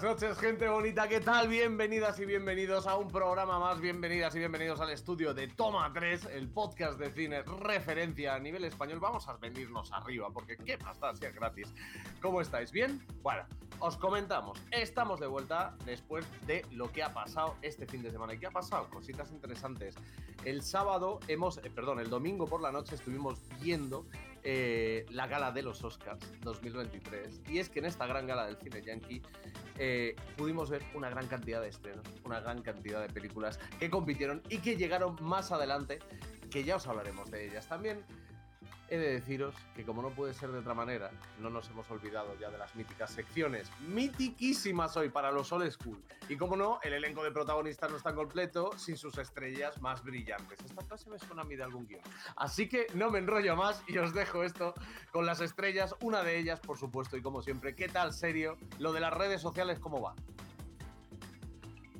buenas noches, gente bonita. ¿Qué tal? Bienvenidas y bienvenidos a un programa más. Bienvenidas y bienvenidos al estudio de Toma 3, el podcast de cine referencia a nivel español. Vamos a venirnos arriba, porque qué más si gratis. ¿Cómo estáis? ¿Bien? Bueno, os comentamos. Estamos de vuelta después de lo que ha pasado este fin de semana. ¿Y qué ha pasado? Cositas interesantes. El sábado hemos, eh, perdón, el domingo por la noche estuvimos viendo eh, la gala de los Oscars 2023. Y es que en esta gran gala del cine yankee eh, pudimos ver una gran cantidad de estrenos, una gran cantidad de películas que compitieron y que llegaron más adelante, que ya os hablaremos de ellas también. He de deciros que como no puede ser de otra manera, no nos hemos olvidado ya de las míticas secciones, mitiquísimas hoy para los old school. Y como no, el elenco de protagonistas no está completo sin sus estrellas más brillantes. Esta frase me suena a mí de algún guion. Así que no me enrollo más y os dejo esto con las estrellas, una de ellas, por supuesto, y como siempre, ¿qué tal serio? Lo de las redes sociales, ¿cómo va?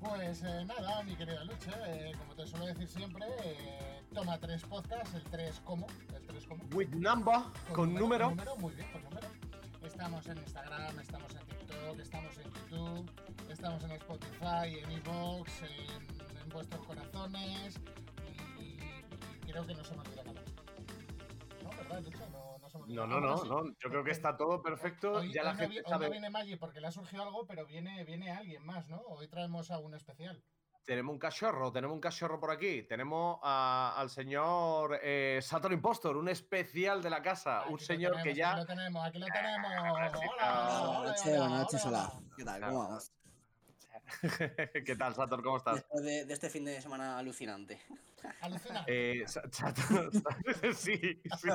Pues eh, nada, mi querida Luche, eh, como te suelo decir siempre, eh, toma tres podcasts, el 3 como, el 3 como. With number, con, número. Con número, muy bien, con número. Estamos en Instagram, estamos en TikTok, estamos en YouTube, estamos en Spotify, en Evox, en, en vuestros corazones y, y creo que no se me olvida nada. ¿No? ¿Verdad, Luche? No, no, No, no, Ah, sí. Yo creo que está todo perfecto. Hoy, ya hoy la no, gente hoy sabe. no viene Maggi porque le ha surgido algo, pero viene, viene alguien más, ¿no? Hoy traemos a un especial. Tenemos un cachorro, tenemos un cachorro por aquí. Tenemos a- al señor eh, Saturn Impostor, un especial de la casa. Aquí un señor tenemos, que Aquí ya. lo tenemos, aquí lo tenemos. claro. Hola, Buenas hola, noches, hola. ¿Qué tal? ¿Cómo vamos? ¿Qué tal, Saturn? ¿Cómo estás? Después de, de este fin de semana alucinante. Alucina. Eh, sí, sí,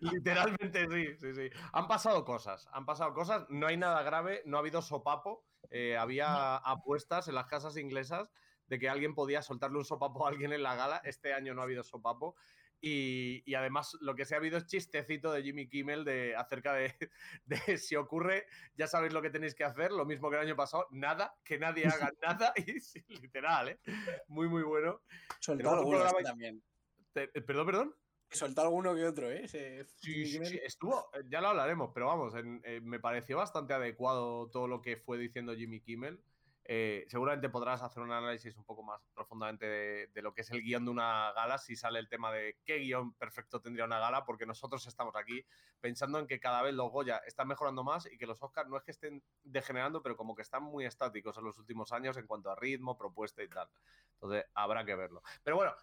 literalmente sí, sí, sí. Han pasado cosas, han pasado cosas. No hay nada grave, no ha habido sopapo. eh, había apuestas en las casas inglesas de que alguien podía soltarle un sopapo a alguien en la gala. Este año no ha habido sopapo. Y, y además lo que sí ha habido es chistecito de Jimmy Kimmel de, acerca de, de si ocurre, ya sabéis lo que tenéis que hacer, lo mismo que el año pasado, nada, que nadie haga nada, y sí, literal, ¿eh? Muy, muy bueno. Un alguno también. Te- eh, perdón, perdón. Soltó alguno que otro, ¿eh? Sí, sí, sí, estuvo, eh, ya lo hablaremos, pero vamos, en- eh, me pareció bastante adecuado todo lo que fue diciendo Jimmy Kimmel. Eh, seguramente podrás hacer un análisis un poco más profundamente de, de lo que es el guion de una gala, si sale el tema de qué guion perfecto tendría una gala, porque nosotros estamos aquí pensando en que cada vez los Goya están mejorando más y que los Oscars no es que estén degenerando, pero como que están muy estáticos en los últimos años en cuanto a ritmo, propuesta y tal. Entonces habrá que verlo. Pero bueno,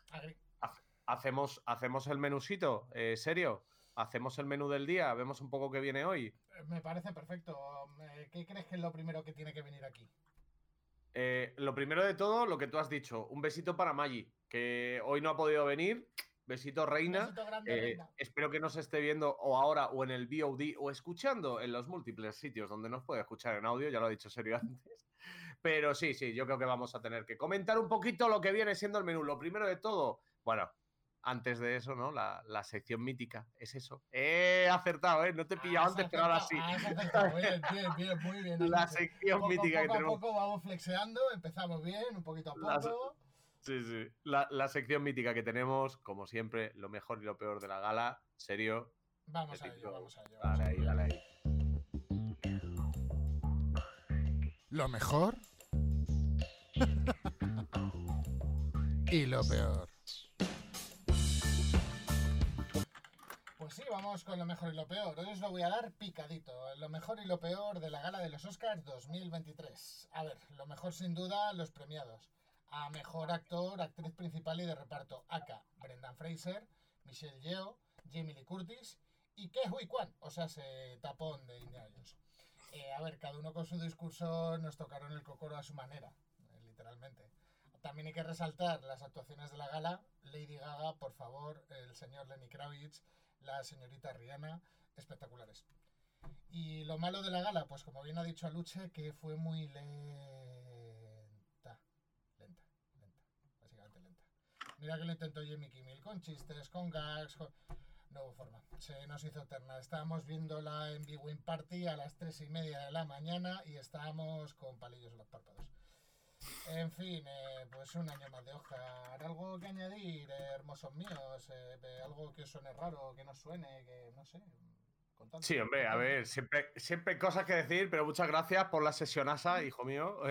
hacemos, hacemos el menusito, eh, serio. Hacemos el menú del día, vemos un poco qué viene hoy. eh, Me parece perfecto. ¿Qué crees que es lo primero que tiene que venir aquí? Eh, lo primero de todo, lo que tú has dicho, un besito para Maggi, que hoy no ha podido venir. Besito, reina. Besito grande, Eh, reina. espero que nos esté viendo o ahora o en el VOD o escuchando en los múltiples sitios donde nos puede escuchar en audio, ya lo ha dicho serio antes. Pero sí, sí, yo creo que vamos a tener que comentar un poquito lo que viene siendo el menú. Lo primero de todo, bueno, antes de eso, ¿no? La, la sección mítica, es eso. He acertado, ¿eh? No te he pillado Has antes, pero ahora sí. acertado, has acertado. Bien, bien, bien, muy bien. La sección Poco- mítica que poco a tenemos. poco vamos flexeando, empezamos bien, un poquito a poco. Sí, sí. La, la sección mítica que tenemos, como siempre, lo mejor y lo peor de la gala. Serio. Vamos a ello, vamos a ello. Dale ahí, dale ahí. Lo mejor y lo peor. Vamos con lo mejor y lo peor. Hoy os lo voy a dar picadito. Lo mejor y lo peor de la gala de los Oscars 2023. A ver, lo mejor sin duda, los premiados. A mejor actor, actriz principal y de reparto. Aka, Brendan Fraser, Michelle Yeoh, Jamie Lee Curtis y Ke Huy Kwan, o sea, se tapón de Indiana. Eh, a ver, cada uno con su discurso nos tocaron el cocoro a su manera, eh, literalmente. También hay que resaltar las actuaciones de la gala. Lady Gaga, por favor, el señor Lenny Kravitz, la señorita Rihanna, espectaculares. Y lo malo de la gala, pues como bien ha dicho Aluche, que fue muy lenta. Lenta, lenta. Básicamente lenta. Mira que lo intentó Jimmy Kimmel con chistes, con gags, con... No hubo forma. Se nos hizo eterna. Estábamos viéndola en Big Win Party a las tres y media de la mañana y estábamos con palillos en los párpados. En fin, eh, pues un año más de Oscar. ¿Algo que añadir, eh, hermosos míos? Eh, ¿Algo que os suene raro, que no suene, que no sé? contando. Sí, hombre, a ver, siempre, siempre hay cosas que decir, pero muchas gracias por la sesionasa, hijo mío. la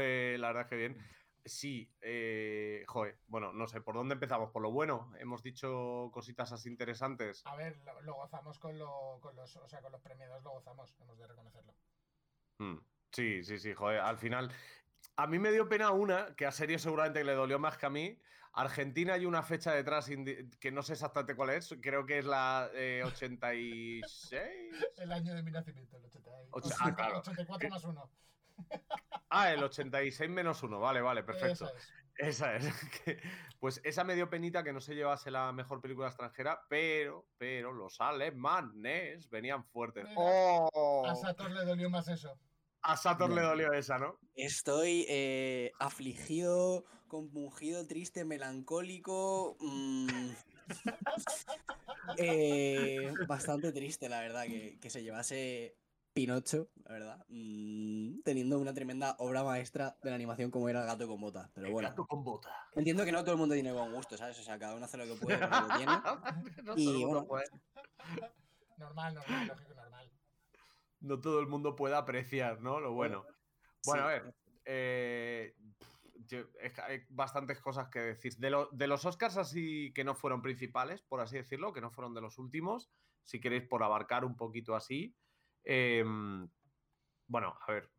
verdad es que bien. Sí, eh, joder, bueno, no sé, ¿por dónde empezamos? ¿Por lo bueno? Hemos dicho cositas así interesantes. A ver, lo, lo gozamos con, lo- con los, o sea, con los premiados, lo gozamos, hemos de reconocerlo. Mm, Sí, sí, sí, joder, al final. A mí me dio pena una, que a Serio seguramente le dolió más que a mí. Argentina hay una fecha detrás que no sé exactamente cuál es, creo que es la eh, 86. El año de mi nacimiento, el 80, Ocha- ah, claro. 84 más 1. Ah, el 86 menos 1, vale, vale, perfecto. Esa es. Esa es. Pues esa me dio penita que no se llevase la mejor película extranjera, pero, pero los alemanes venían fuertes. Mira, ¡Oh! A Sator le dolió más eso. A Sator le dolió esa, ¿no? Estoy eh, afligido, compungido, triste, melancólico. mm, eh, bastante triste, la verdad, que, que se llevase Pinocho, la verdad. mm, teniendo una tremenda obra maestra de la animación como era El gato con botas. Pero El bueno, gato con bota. entiendo que no todo el mundo tiene buen gusto, ¿sabes? O sea, cada uno hace lo que puede lo que tiene. no, Y bueno. puede, Normal, normal, lógico, normal. No todo el mundo puede apreciar, ¿no? Lo bueno. Bueno, a ver. eh, yo- hay bastantes cosas que decir. De, lo- de los Oscars así que no fueron principales, por así decirlo, que no fueron de los últimos, si queréis por abarcar un poquito así. em, bueno, a ver,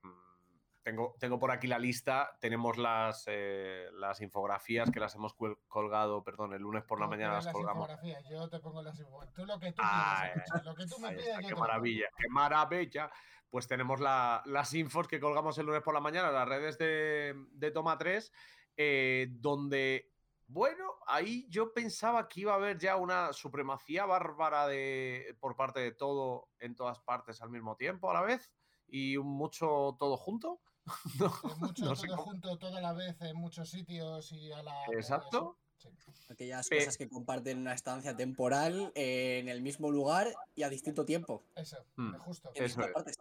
tengo, tengo por aquí la lista, tenemos las, eh, las infografías que las hemos colgado, perdón, el lunes por la mañana pones las colgamos. infografías, yo te pongo las infografías. Tú lo que tú Ay, pidas, escucha, lo que tú me Ahí pidas, está, yo qué te maravilla, qué maravilla. Pues tenemos la- las infos que colgamos el lunes por la mañana las redes de, de Toma 3, eh, donde, bueno, ahí yo pensaba que iba a haber ya una supremacía bárbara de, por parte de todo en todas partes al mismo tiempo, a la vez, y un mucho todo junto. No, mucho no sé todo cómo- junto, toda la vez, en muchos sitios y a la. Exacto. Sí. Aquellas Eh, cosas que comparten una estancia temporal eh, en el mismo lugar y a distinto tiempo. Eso, Mm. justo. En Eso es. partes.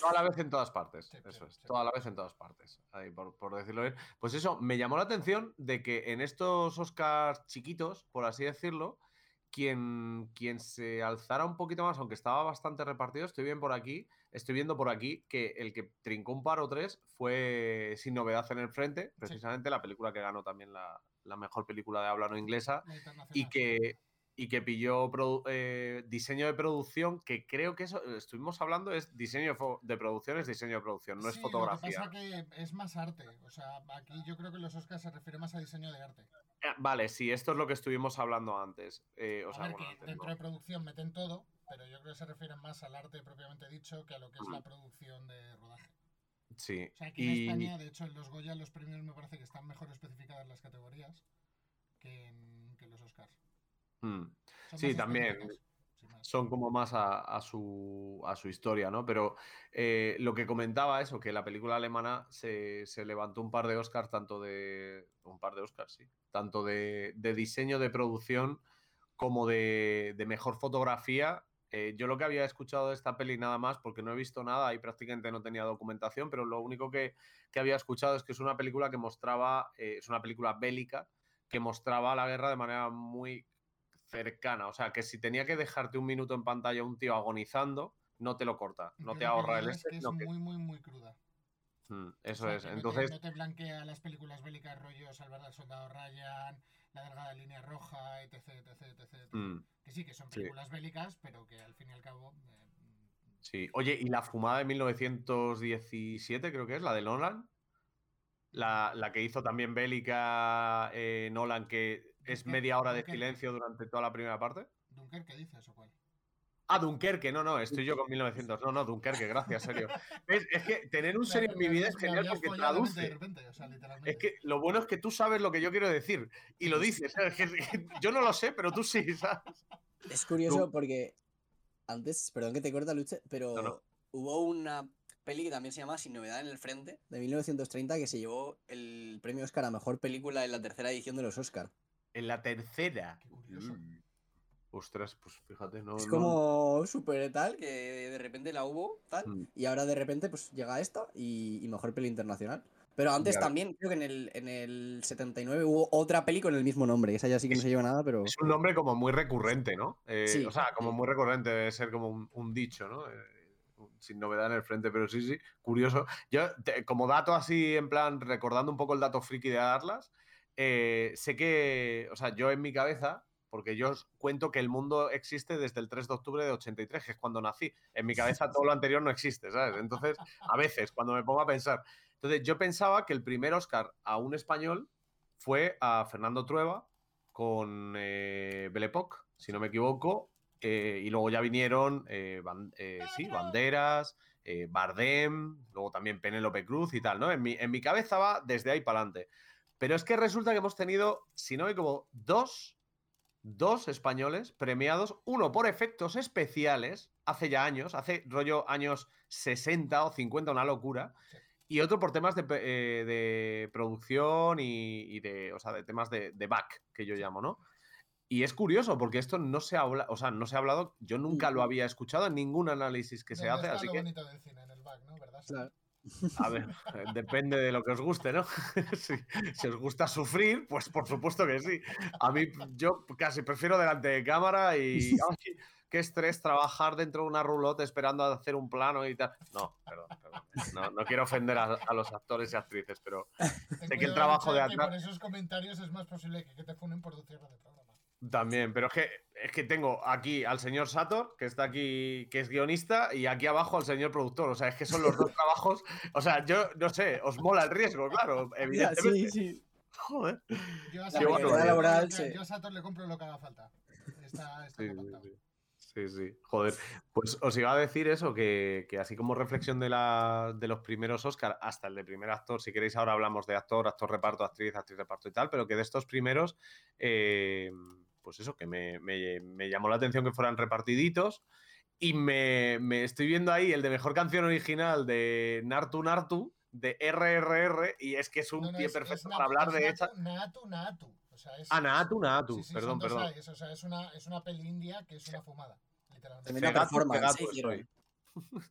Toda la vez en todas partes. Sí, eso sí, es. sí. Toda la vez en todas partes. Ahí, por, por decirlo bien. Pues eso, me llamó la atención de que en estos Oscars chiquitos, por así decirlo, quien, quien se alzara un poquito más, aunque estaba bastante repartido, estoy bien por aquí, estoy viendo por aquí que el que trincó un par o tres fue Sin Novedad en el Frente, precisamente la película que ganó también la, la mejor película de habla no inglesa y que, y que pilló eh, diseño de producción, que creo que eso, estuvimos hablando, es diseño de producción, es diseño de producción, no es fotografía. Lo que pasa que es más arte. O sea, aquí yo creo que los Oscars se refiere más a diseño de arte. Ah, Vale, sí, esto es lo que estuvimos hablando antes. eh, o a sea, ver, bueno, que antes dentro no. de producción meten todo, pero yo creo que se refieren más al arte propiamente dicho que a lo que es la producción de rodaje. Sí, O sea, aquí en España, de hecho, en los Goya los premios me parece que están mejor especificadas las categorías que en, que en los Oscars. Mm, Son Sí, también. son como más a, a su, a su historia, ¿no? Pero eh, lo que comentaba eso, que la película alemana se, se levantó un par de Oscars, tanto de... Un par de Oscars, sí. Tanto de, de diseño de producción como de, de mejor fotografía. Eh, yo lo que había escuchado de esta peli nada más, porque no he visto nada y prácticamente no tenía documentación, pero lo único que, que había escuchado es que es una película que mostraba, eh, es una película bélica, que mostraba la guerra de manera muy cercana. O sea, que si tenía que dejarte un minuto en pantalla un tío agonizando, no te lo corta, no te ahorra el es este. que es muy, muy, muy cruda. Mm, O eso sea, es. no te- Entonces, No te, blanquea las películas bélicas rollo Salvar al Soldado Ryan, La Delgada Línea Roja, etc, etc, etc. etc. mm, Que sí, que son sí. películas bélicas, pero que al fin y al cabo... eh, sí. Oye, ¿y la fumada de 1917, creo que es, la de Nolan? La, la que hizo también bélica eh, Nolan, que es Dunkerque, media hora de Dunkerque. silencio durante toda la primera parte. ¿Dunkerque dices o cuál? Ah, Dunkerque, no, no, estoy yo con 1900. No, no, Dunkerque, gracias, serio. ¿Ves? Es que tener un serio en mi vida es genial porque traduce. De repente, o sea, literalmente. Es que lo bueno es que tú sabes lo que yo quiero decir y lo dices. yo no lo sé, pero tú sí, ¿sabes? Es curioso porque antes, perdón que te corta, Luche, pero No, no. hubo una peli que también se llama Sin Novedad en el Frente, de 1930, que se llevó el premio Oscar a Mejor Película en la tercera edición de los Oscar. En la tercera. Qué curioso. Mm. Ostras, pues fíjate, no. Es no- como súper tal, que de repente la hubo, tal, Mm. y ahora de repente pues llega esta y, y Mejor Peli Internacional. Pero antes Ya. también, creo que en el, en el 79 hubo otra peli con el mismo nombre. Esa ya sí que no se lleva nada, pero. Es un nombre como muy recurrente, ¿no? Eh, Sí. O sea, como muy recurrente, debe ser como un, un dicho, ¿no? Eh, sin novedad en el frente, pero sí, sí, curioso. Yo, te- como dato así, en plan, recordando un poco el dato friki de Atlas, eh, sé que, o sea, yo en mi cabeza, porque yo os cuento que el mundo existe desde el 3 de octubre de 83, que es cuando nací. En mi cabeza todo lo anterior no existe, ¿sabes? Entonces, a veces, cuando me pongo a pensar. Entonces, yo pensaba que el primer Oscar a un español fue a Fernando Trueba con eh, si no me equivoco, eh, y luego ya vinieron eh, ban- eh, sí, Banderas, eh, Bardem, luego también Penélope Cruz y tal, ¿no? En mi, en mi cabeza va desde ahí para adelante. Pero es que resulta que hemos tenido, si no me equivoco, dos, dos españoles premiados, uno por efectos especiales, hace ya años, hace rollo años 60 o 50, una locura, y otro por temas de, eh, de producción y, y de, o sea, de temas de, de back, que yo llamo, ¿no? Y es curioso porque esto no se habla, o sea, no se ha hablado, yo nunca lo había escuchado en ningún análisis que se ¿Dónde hace, así que, bonito del cine en el back, ¿no? ¿Verdad? Claro. A ver, depende de lo que os guste, ¿no? si, si os gusta sufrir, pues por supuesto que sí. A mí, yo casi prefiero delante de cámara y. ay, qué estrés trabajar dentro de una roulotte esperando a hacer un plano y tal. No, perdón, perdón. No, no quiero ofender a, a los actores y actrices, pero sé que el trabajo de atrás- por esos comentarios es más posible que, que te funen por tu cierre de programa. También. Pero es que, es que tengo aquí al señor Sator, que está aquí, que es guionista, y aquí abajo al señor productor. O sea, es que son los dos trabajos. O sea, yo no sé, os mola el riesgo, claro, evidentemente. sí, sí. Joder. Yo a Sator, laboral, compro- sí. yo a Sator le compro lo que haga falta. Está, está Sí, sí. Sí, sí. Joder. Pues os iba a decir eso, que, que así como reflexión de, la, de los primeros Oscar hasta el de primer actor, si queréis ahora hablamos de actor, actor reparto, actriz, actriz reparto y tal, pero que de estos primeros, eh, pues eso, que me, me- me llamó la atención que fueran repartiditos. Y me, me estoy viendo ahí el de mejor canción original de Nartu Nartu, de RRR, y es que es un No, no, pie es- perfecto es para hablar de es esa. Natu, Natu, Natu. O sea, es, Ah, Natu Natu, sí, sí, perdón, perdón. A's, o sea, es una, es una peli india que es una fumada, literalmente. Performance, cegato ¿eh? estoy.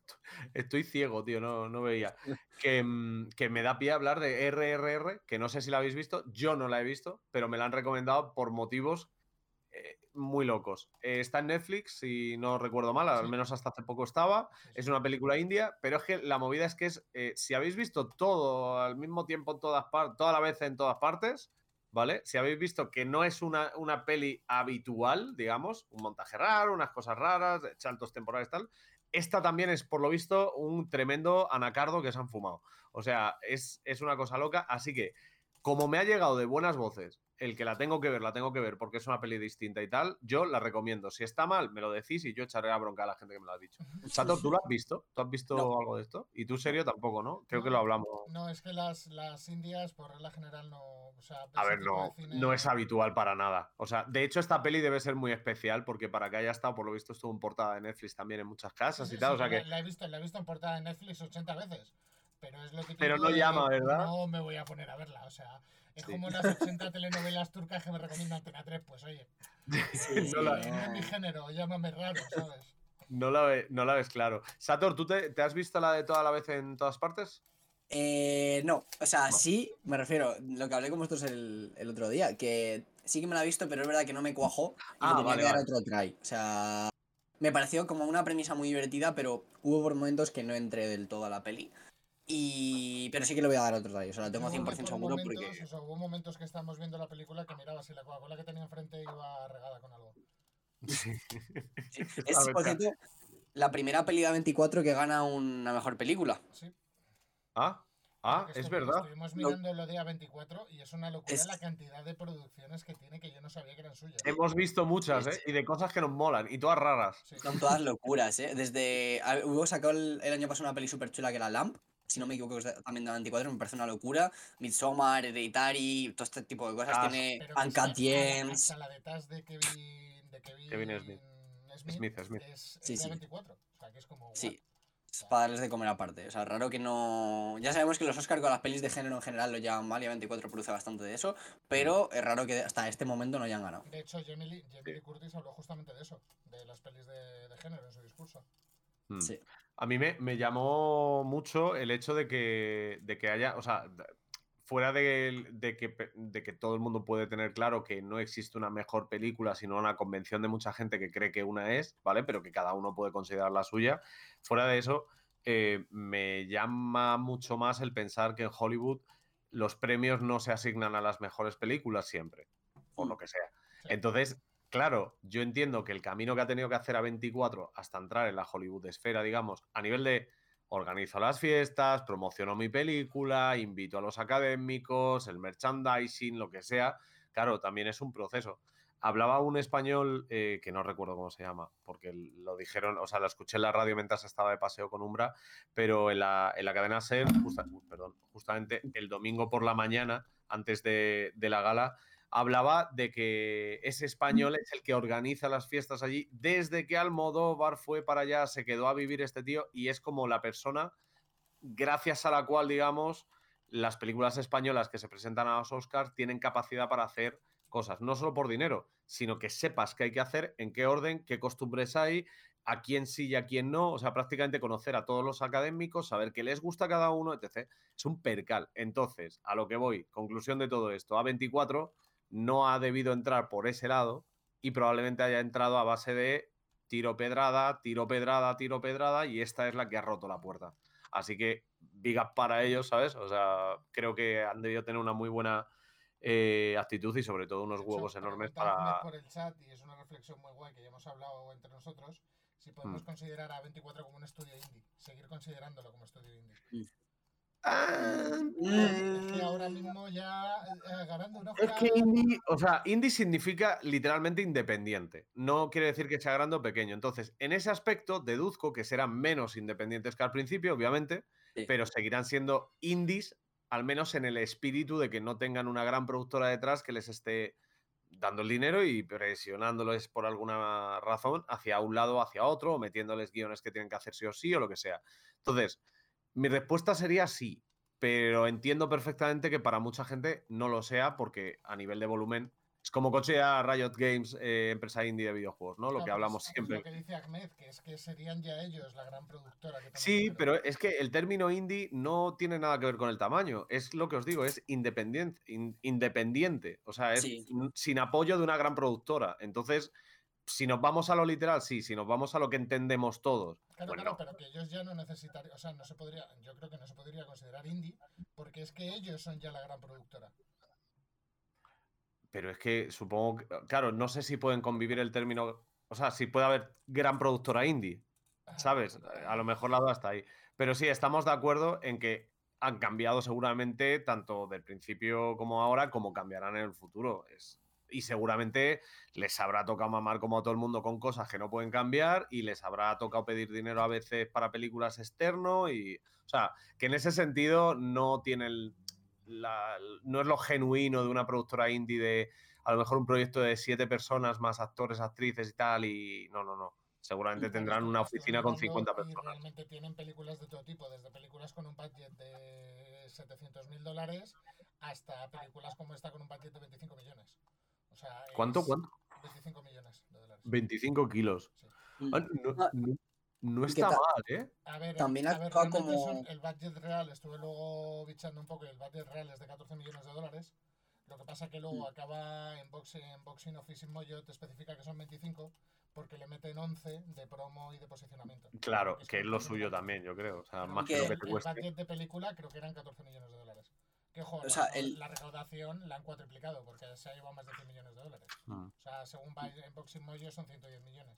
Estoy ciego, tío, no, no veía. Que, mm, que me da pie a hablar de RRR, que no sé si la habéis visto, yo no la he visto, pero me la han recomendado por motivos muy locos. Eh, está en Netflix, si no recuerdo mal, al menos hasta hace poco estaba. Es una película india, pero es que la movida es que es, eh, si habéis visto todo al mismo tiempo en todas partes, toda la vez en todas partes, ¿vale? Si habéis visto que no es una, una peli habitual, digamos, un montaje raro, unas cosas raras, saltos temporales, tal, esta también es, por lo visto, un tremendo anacardo que se han fumado. O sea, es, es una cosa loca. Así que, como me ha llegado de buenas voces el que la tengo que ver, la tengo que ver porque es una peli distinta y tal, yo la recomiendo. Si está mal, me lo decís y yo echaré la bronca a la gente que me lo ha dicho. Sato, ¿tú lo has visto? ¿Tú has visto No. algo de esto? ¿Y tú, serio, tampoco, no? Creo No, que lo hablamos. No, es que las, las indias, por regla general, no. O sea, A ver, no, cine- no es habitual para nada. O sea, de hecho, esta peli debe ser muy especial porque para que haya estado, por lo visto, estuvo en portada de Netflix también en muchas casas sí, y tal. sí, O sea la, que. la he visto, la he visto en portada de Netflix 80 veces. Pero es lo típico Pero no de, llama, ¿verdad? No me voy a poner a verla. O sea, es Sí. como las 80 telenovelas turcas que me recomienda Antena 3. Pues oye, Sí, No la- no es mi género, llámame raro, ¿sabes? No la, ve- no la ves claro. Sator, ¿tú te, te has visto la de toda la vez en todas partes? Eh, no, o sea, sí, me refiero, lo que hablé con vosotros el, el otro día, que sí que me la he visto, pero es verdad que no me cuajó y Ah, tenía vale, que dar vale. otro try. O sea, me pareció como una premisa muy divertida, pero hubo por momentos que no entré del todo a la peli. Y... Pero sí que le voy a dar otro try, o sea, lo tengo Yo 100% por seguro momentos, porque... o sea, hubo momentos que estábamos viendo la película que miraba si la Coca-Cola que tenía enfrente iba regada con algo. Sí. A Es, ver, por cierto, la primera peli de 24 que gana una mejor película. Sí. Ah, ah, es verdad. Estuvimos No. mirando lo de A24 y es una locura Es- la cantidad de producciones que tiene que yo no sabía que eran suyas. Hemos visto muchas, ¿eh? Y de cosas que nos molan, y todas raras. Sí. Son todas locuras, ¿eh? Desde... a- Hubo sacado el, el año pasado una peli súper chula que era Lamp. Si no me equivoco, es también de 24, me parece una locura. Midsommar, Hereditary, todo este tipo de cosas. Ah, Tiene Uncut Gems. La de Taz de Kevin, de Kevin, Kevin Smith. Smith, Smith, Smith. es, es Sí, de sí. A24. O sea, que es como. Sí. what? Es para darles de comer aparte. O sea, raro que no. Ya sabemos que los Oscar con las pelis de género en general lo llevan mal y A24 produce bastante de eso. Pero es raro que hasta este momento no hayan ganado. De hecho, Jamie Lee, Jamie Lee Curtis habló justamente de eso, de las pelis de, de género en su discurso. Mm. Sí. A mí me, me llamó mucho el hecho de que, de que haya, o sea, fuera de, de que, de que todo el mundo puede tener claro que no existe una mejor película, sino una convención de mucha gente que cree que una es, ¿vale? Pero que cada uno puede considerar la suya. Fuera de eso, eh, me llama mucho más el pensar que en Hollywood los premios no se asignan a las mejores películas siempre, por lo que sea. Entonces, claro, yo entiendo que el camino que ha tenido que hacer a 24 hasta entrar en la Hollywood esfera, digamos, a nivel de organizo las fiestas, promociono mi película, invito a los académicos, el merchandising, lo que sea, claro, también es un proceso. Hablaba un español eh, que no recuerdo cómo se llama, porque lo dijeron, o sea, lo escuché en la radio mientras estaba de paseo con Umbra, pero en la, en la cadena SER, perdón, justamente el domingo por la mañana, antes de, de la gala, hablaba de que ese español es el que organiza las fiestas allí desde que Almodóvar fue para allá, se quedó a vivir este tío y es como la persona gracias a la cual, digamos, las películas españolas que se presentan a los Oscars tienen capacidad para hacer cosas, no solo por dinero, sino que sepas qué hay que hacer, en qué orden, qué costumbres hay, a quién sí y a quién no, o sea, prácticamente conocer a todos los académicos, saber qué les gusta a cada uno, etc. Es un percal. Entonces, a lo que voy, conclusión de todo esto, A24 no ha debido entrar por ese lado y probablemente haya entrado a base de tiro pedrada, tiro pedrada, tiro pedrada y esta es la que ha roto la puerta. Así que up para ellos, ¿sabes? O sea, creo que han debido tener una muy buena eh, actitud y sobre todo unos hecho, huevos enormes para... por el chat y es una reflexión muy guay que ya hemos hablado entre nosotros. Si podemos Mm. considerar a 24 como un estudio indie, seguir considerándolo como estudio indie. Ah, que ahora mismo ya eh, ganando un Es que indie, o sea, indie significa literalmente independiente. No quiere decir que sea grande o pequeño. Entonces, en ese aspecto, deduzco que serán menos independientes que al principio, obviamente, Sí. pero seguirán siendo indies, al menos en el espíritu de que no tengan una gran productora detrás que les esté dando el dinero y presionándoles por alguna razón hacia un lado o hacia otro, o metiéndoles guiones que tienen que hacer sí o sí, o lo que sea. Entonces, mi respuesta sería sí, pero entiendo perfectamente que para mucha gente no lo sea porque a nivel de volumen es como considera Riot Games eh, empresa indie de videojuegos, ¿no? Lo Claro, que hablamos es siempre. Lo que dice Ahmed, que es que serían ya ellos la gran productora. Que Sí, pero es que el término indie no tiene nada que ver con el tamaño. Es lo que os digo, es independiente. in- independiente. O sea, es Sí. sin apoyo de una gran productora. Entonces, si nos vamos a lo literal, sí. Si nos vamos a lo que entendemos todos, Claro, pues claro, no. pero que ellos ya no necesitarían, o sea, no se podría, yo creo que no se podría considerar indie, porque es que ellos son ya la gran productora. Pero es que supongo que, claro, no sé si pueden convivir el término, o sea, si puede haber gran productora indie, ¿sabes? A lo mejor la duda está ahí. Pero sí, estamos de acuerdo en que han cambiado seguramente tanto del principio como ahora, como cambiarán en el futuro. Es, y seguramente les habrá tocado mamar como a todo el mundo con cosas que no pueden cambiar y les habrá tocado pedir dinero a veces para películas externo y, o sea, que en ese sentido no tiene el, la- no es lo genuino de una productora indie de a lo mejor un proyecto de siete personas más actores, actrices y tal y no, no, no. Seguramente tendrán una estoy oficina con mirando 50 Y personas. realmente tienen películas de todo tipo, desde películas con un budget de 700 mil dólares hasta películas como esta con un budget de 25 millones. O sea, ¿Cuánto? ¿Cuánto? 25 millones de dólares. 25 kilos. Sí. Mm. Ah, no, Ah, no- no ¿y qué está mal, ¿eh? A ver, También a ver, como- son- el budget real, estuve luego bichando un poco, el budget real es de 14 millones de dólares. Lo que pasa que luego Mm. acaba en Boxing, en boxing Office in Mojo, te especifica que son 25 porque le meten 11 de promo y de posicionamiento. Claro, Es que es lo suyo no- también, yo creo. O sea, más que que lo que el, te el cueste. budget de película creo que eran 14 millones de dólares. Que O la, sea, el- la recaudación la han cuatriplicado porque se ha llevado más de 100 millones de dólares. Mm, O sea, según va en Boxing Mojo son 110 millones.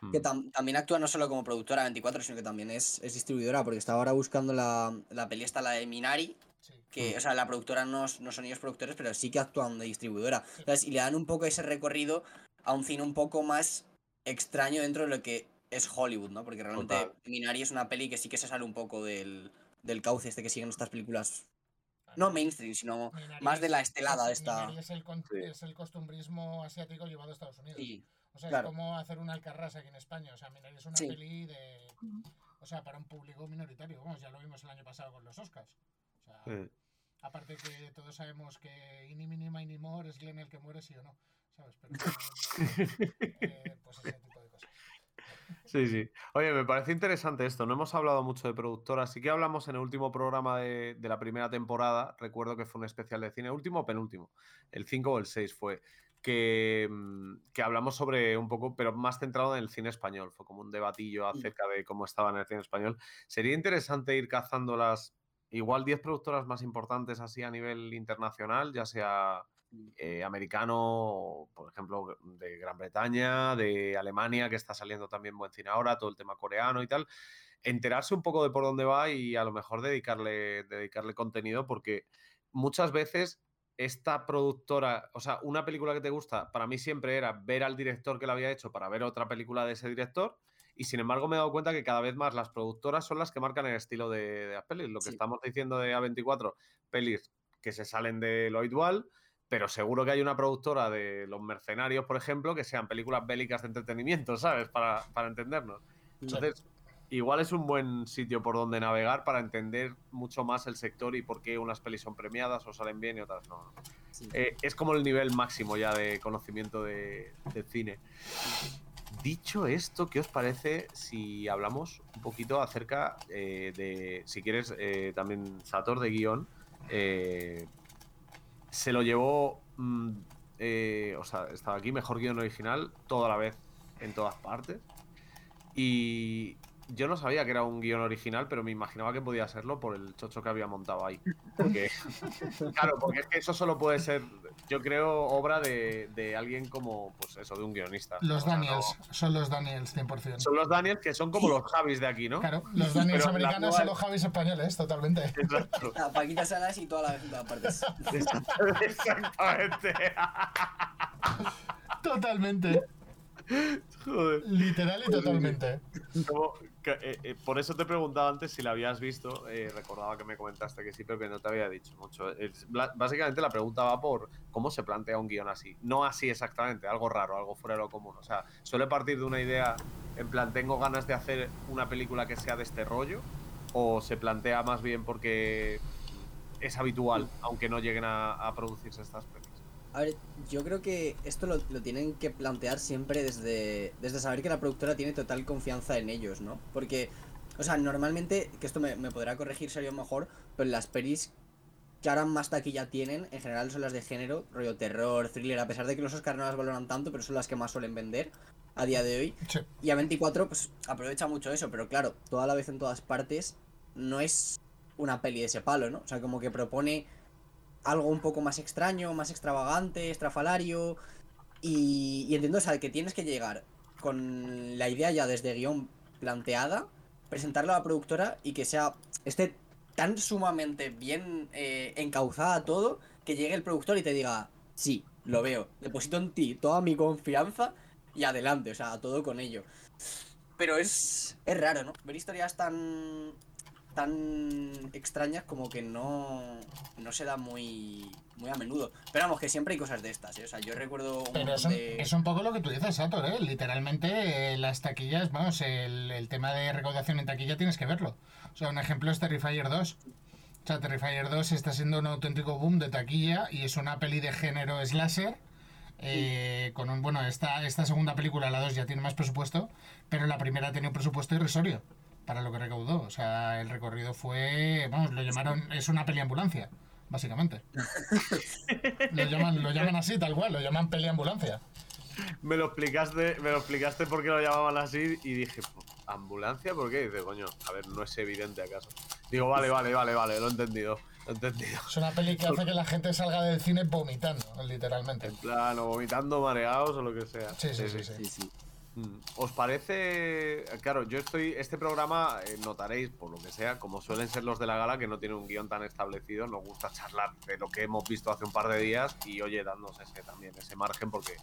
mm. Que tam- también actúa no solo como productora 24, sino que también es, es distribuidora, porque estaba ahora buscando la, la peli esta, la de Minari, Sí. que, Mm. o sea, la productora no, no son ellos productores, pero sí que actúan de distribuidora. Sí. ¿sabes? Y le dan un poco ese recorrido a un cine un poco más extraño dentro de lo que es Hollywood, ¿no? Porque realmente Total. Minari es una peli que sí que se sale un poco del, del cauce este que siguen estas películas, Ah, no mainstream, sino Minari más de la estelada es- esta. Minari Es el, con- Sí. es el costumbrismo asiático llevado a Estados Unidos. Sí, O sea, claro. es como hacer un Alcarrás aquí en España. O sea, Minari es una Sí. peli de. O sea, para un público minoritario. Vamos, ya lo vimos el año pasado con los Oscars. O sea, Sí. aparte que todos sabemos que Ini Mini Mini More es Glenn el que muere, sí o no. ¿Sabes? Pero. eh, pues ese de. Sí, sí. Oye, me parece interesante esto. No hemos hablado mucho de productoras. Sí que hablamos en el último programa de, de la primera temporada. Recuerdo que fue un especial de cine, último o penúltimo. El 5 o el 6 fue. Que, mm, que, hablamos sobre un poco, pero más centrado en el cine español. Fue como un debatillo mm. acerca de cómo estaba en el cine español. Sería interesante ir cazando las igual 10 productoras más importantes así a nivel internacional, ya sea eh, americano, por ejemplo, de Gran Bretaña, de Alemania, que está saliendo también buen cine ahora, todo el tema coreano y tal. Enterarse un poco de por dónde va y a lo mejor dedicarle, dedicarle contenido, porque muchas veces esta productora, o sea, una película que te gusta, para mí siempre era ver al director que la había hecho para ver otra película de ese director. Y sin embargo me he dado cuenta que cada vez más las productoras son las que marcan el estilo de, de las pelis. Lo que estamos diciendo de A24, pelis que se salen de lo habitual, pero seguro que hay una productora de Los Mercenarios, por ejemplo, que sean películas bélicas de entretenimiento, ¿sabes? Para, para entendernos. Entonces, igual es un buen sitio por donde navegar para entender mucho más el sector y por qué unas pelis son premiadas o salen bien y otras no. Eh, es como el nivel máximo ya de conocimiento de, cine. Dicho esto, ¿qué os parece si hablamos un poquito acerca eh, de, si quieres, eh, también Sator de guion? Se lo llevó. Mm, eh, o sea, estaba aquí, mejor guion original, toda la vez, en todas partes. Y yo no sabía que era un guion original, pero me imaginaba que podía serlo por el chocho que había montado ahí. Porque, claro, porque es que eso solo puede ser, yo creo, obra de, alguien como, pues eso, de un guionista. Los Daniels, son los Daniels 100%. Son los Daniels que son como los Javis de aquí, ¿no? Claro, los Daniels americanos son los Javis españoles, totalmente. Exacto. Paquita Salas y toda la vez en todas partes. Exactamente. Totalmente. Joder. Literal y totalmente. Eh, eh, por eso te preguntaba antes si la habías visto. Eh, recordaba que me comentaste que sí, pero que no te había dicho mucho. básicamente la pregunta va por cómo se plantea un guion así. No así exactamente, algo raro, algo fuera de lo común. O sea, suele partir de una idea, en plan, tengo ganas de hacer una película que sea de este rollo, o se plantea más bien porque es habitual, aunque no lleguen a, a producirse estas películas. A ver, yo creo que esto lo, tienen que plantear siempre desde, desde saber que la productora tiene total confianza en ellos, ¿no? Porque, o sea, normalmente, que esto me, podrá corregir sería mejor, pero las pelis que ahora más taquilla tienen, en general son las de género, rollo terror, thriller, a pesar de que los Oscars no las valoran tanto, pero son las que más suelen vender a día de hoy. Y a 24, pues aprovecha mucho eso, pero claro, toda la vez en todas partes no es una peli de ese palo, ¿no? O sea, como que propone algo un poco más extraño, más extravagante, estrafalario. Y, y entiendo, o sea, que tienes que llegar con la idea ya desde guion planteada, presentarla a la productora y que sea esté tan sumamente bien eh, encauzada todo que llegue el productor y te diga, sí, lo veo, deposito en ti toda mi confianza y adelante, o sea, todo con ello. Pero es, es raro, ¿no? Ver historias tan tan extrañas como que no, no se da muy, muy a menudo. Pero vamos, que siempre hay cosas de estas, ¿eh? O sea, yo recuerdo... Pero es un, poco lo que tú dices, Sator, ¿eh? Literalmente eh, las taquillas, vamos, el, el, tema de recaudación en taquilla tienes que verlo. O sea, un ejemplo es Terrifier 2. O sea, Terrifier 2 está siendo un auténtico boom de taquilla y es una peli de género slasher. Eh, con un bueno esta, esta segunda película la 2 ya tiene más presupuesto pero la primera ha tenido presupuesto irrisorio para lo que recaudó. O sea, el recorrido fue, vamos, lo llamaron, es una peliambulancia, básicamente. lo, llaman, lo llaman así, tal cual, lo llaman peliambulancia. Me lo explicaste, me lo explicaste por qué lo llamaban así y dije, ¿ambulancia? ¿Por qué? dice, coño, a ver, no es evidente acaso. Digo, vale, vale, vale, vale, lo he entendido. Lo he entendido. Es una peli que hace que la gente salga del cine vomitando, literalmente. En plan, o vomitando, mareados o lo que sea. sí, sí. sí, sí. sí. ¿Os parece? Claro, yo estoy. Este programa, eh, notaréis, por lo que sea, como suelen ser los de la gala, que no tiene un guion tan establecido, nos gusta charlar de lo que hemos visto hace un par de días y, oye, dándonos ese también, ese margen, porque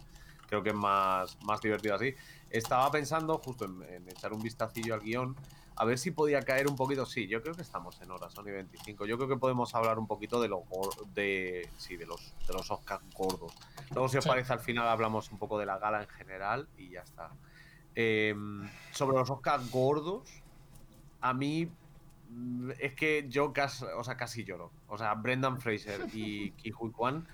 creo que es más, más divertido así. Estaba pensando justo en, echar un vistacillo al guion, a ver si podía caer un poquito. Sí, yo creo que estamos en hora, son y 25. Yo creo que podemos hablar un poquito de, lo, de, sí, de, los, de los Oscars gordos. Luego, si os parece, al final hablamos un poco de la gala en general y ya está. Em, sobre los Oscars gordos, a mí mm, es que yo casi, o sea, casi lloro. O sea, Brendan Fraser y Ki Hui Kwan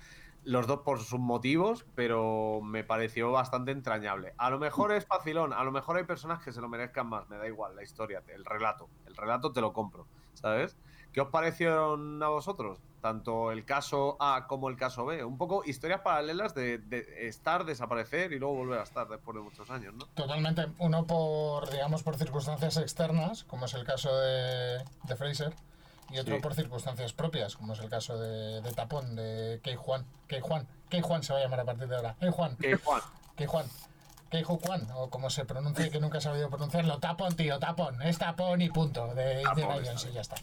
los dos por sus motivos, pero me pareció bastante entrañable. A lo mejor es facilón, a lo mejor hay personas que se lo merezcan más, me da igual la historia, el relato. El relato te lo compro, ¿sabes? ¿Qué os parecieron a vosotros? Tanto el caso A como el caso B. Un poco historias paralelas de, estar, desaparecer y luego volver a estar después de muchos años, ¿no? Totalmente. Uno por, digamos, por circunstancias externas, como es el caso de, Fraser, y otro por circunstancias propias, como es el caso de, Tapón, de Kei Juan. Kei Juan. Kei Juan se va a llamar a partir de ahora. Kei Juan. Kei Juan. Kei Juan. Keijo Juan, o como se pronuncia, que nunca he sabido pronunciarlo. Tapón, tío, tapón. Es tapón y punto. De Indiana Jones y ya está.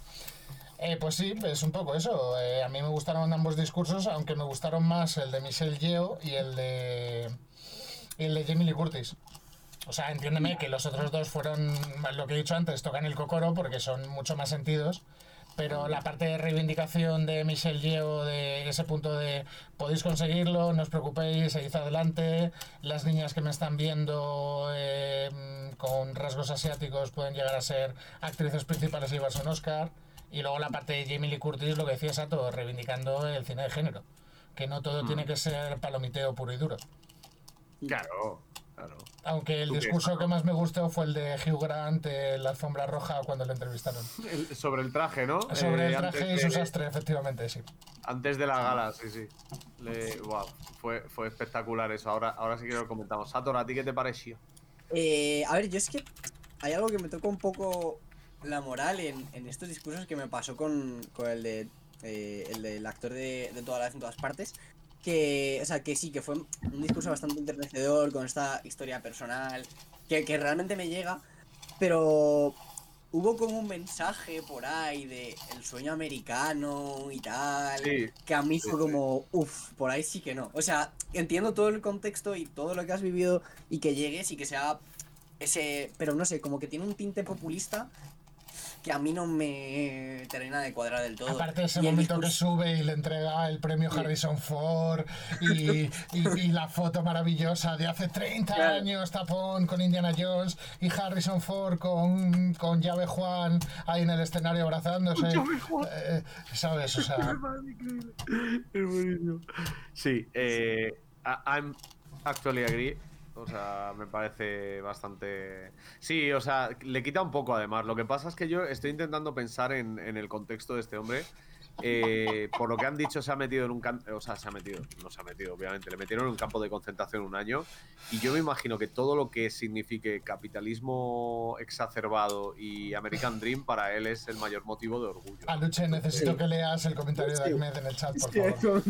Eh, pues sí, es un poco eso. Eh, a mí me gustaron ambos discursos, aunque me gustaron más el de Michelle Yeo y el de, el de Jamie Lee Curtis. O sea, entiéndeme que los otros dos fueron, lo que he dicho antes, tocan el cocoro porque son mucho más sentidos. Pero la parte de reivindicación de Michelle Yeo, de ese punto de podéis conseguirlo, no os preocupéis, seguid adelante. Las niñas que me están viendo eh, con rasgos asiáticos pueden llegar a ser actrices principales y llevarse un Oscar. Y luego la parte de Jamie Lee Curtis, lo que decía Sato, reivindicando el cine de género. Que no todo tiene mm. que ser palomiteo puro y duro. Claro, claro. Aunque el discurso que más me gustó fue el de Hugh Grant en la alfombra roja cuando le entrevistaron. sobre el traje, ¿no? Sobre el eh, traje y su sastre, efectivamente, sí. Antes de la gala, sí, sí. wow, fue, fue espectacular eso. Ahora, ahora sí que lo comentamos. Sator, ¿a ti qué te pareció? Eh, a ver, yo es que hay algo que me toca un poco la moral en, en, estos discursos que me pasó con, con el de eh, el del actor de, de toda la vez en todas partes. Que, o sea, que sí, que fue un discurso bastante enternecedor con esta historia personal, que, que realmente me llega, pero hubo como un mensaje por ahí de el sueño americano y tal, que a mí fue como, uff, por ahí sí que no. O sea, entiendo todo el contexto y todo lo que has vivido y que llegues y que sea ese, pero no sé, como que tiene un tinte populista que a mí no me termina de cuadrar del todo. Aparte ese momento que sube y le entrega el premio Harrison Ford y, la foto maravillosa de hace 30 años, tapón con Indiana Jones y Harrison Ford con, con llave Juan ahí en el escenario abrazándose. Eh, ¿Sabes? O sea... Es buenísimo. Sí, eh, I'm actually agree o sea, me parece bastante. Sí, o sea, le quita un poco además. Lo que pasa es que yo estoy intentando pensar en, en el contexto de este hombre eh, por lo que han dicho, se ha metido en un campo. O sea, se ha metido, no se ha metido, obviamente. Le metieron en un campo de concentración un año. Y yo me imagino que todo lo que signifique capitalismo exacerbado y American Dream para él es el mayor motivo de orgullo. Aluche, necesito que leas el comentario de Ahmed en el chat, por favor.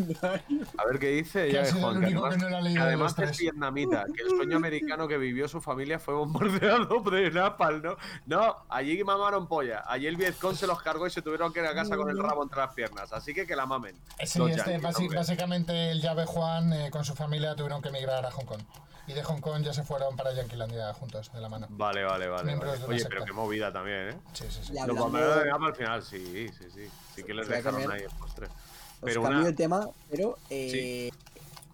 A ver qué dice. Que ha sido el único que, no leído. Además, es vietnamita. Que el sueño americano que vivió su familia fue bombardeado de Napal, ¿no? No, allí mamaron polla. Allí el Vietcong se los cargó y se tuvieron que ir a casa con el rabo entre las piernas, así que que la mamen. Sí, este, básicamente el llave Juan eh, con su familia tuvieron que emigrar a Hong Kong. Y de Hong Kong ya se fueron para Yanquilandia juntos, de la mano. Vale, vale, vale. Oye, pero qué movida también, ¿eh? Sí, sí, sí. Lo de al final, sí, sí, sí. Sí que les dejaron ahí el postre. Pero cambio una... de tema, pero eh,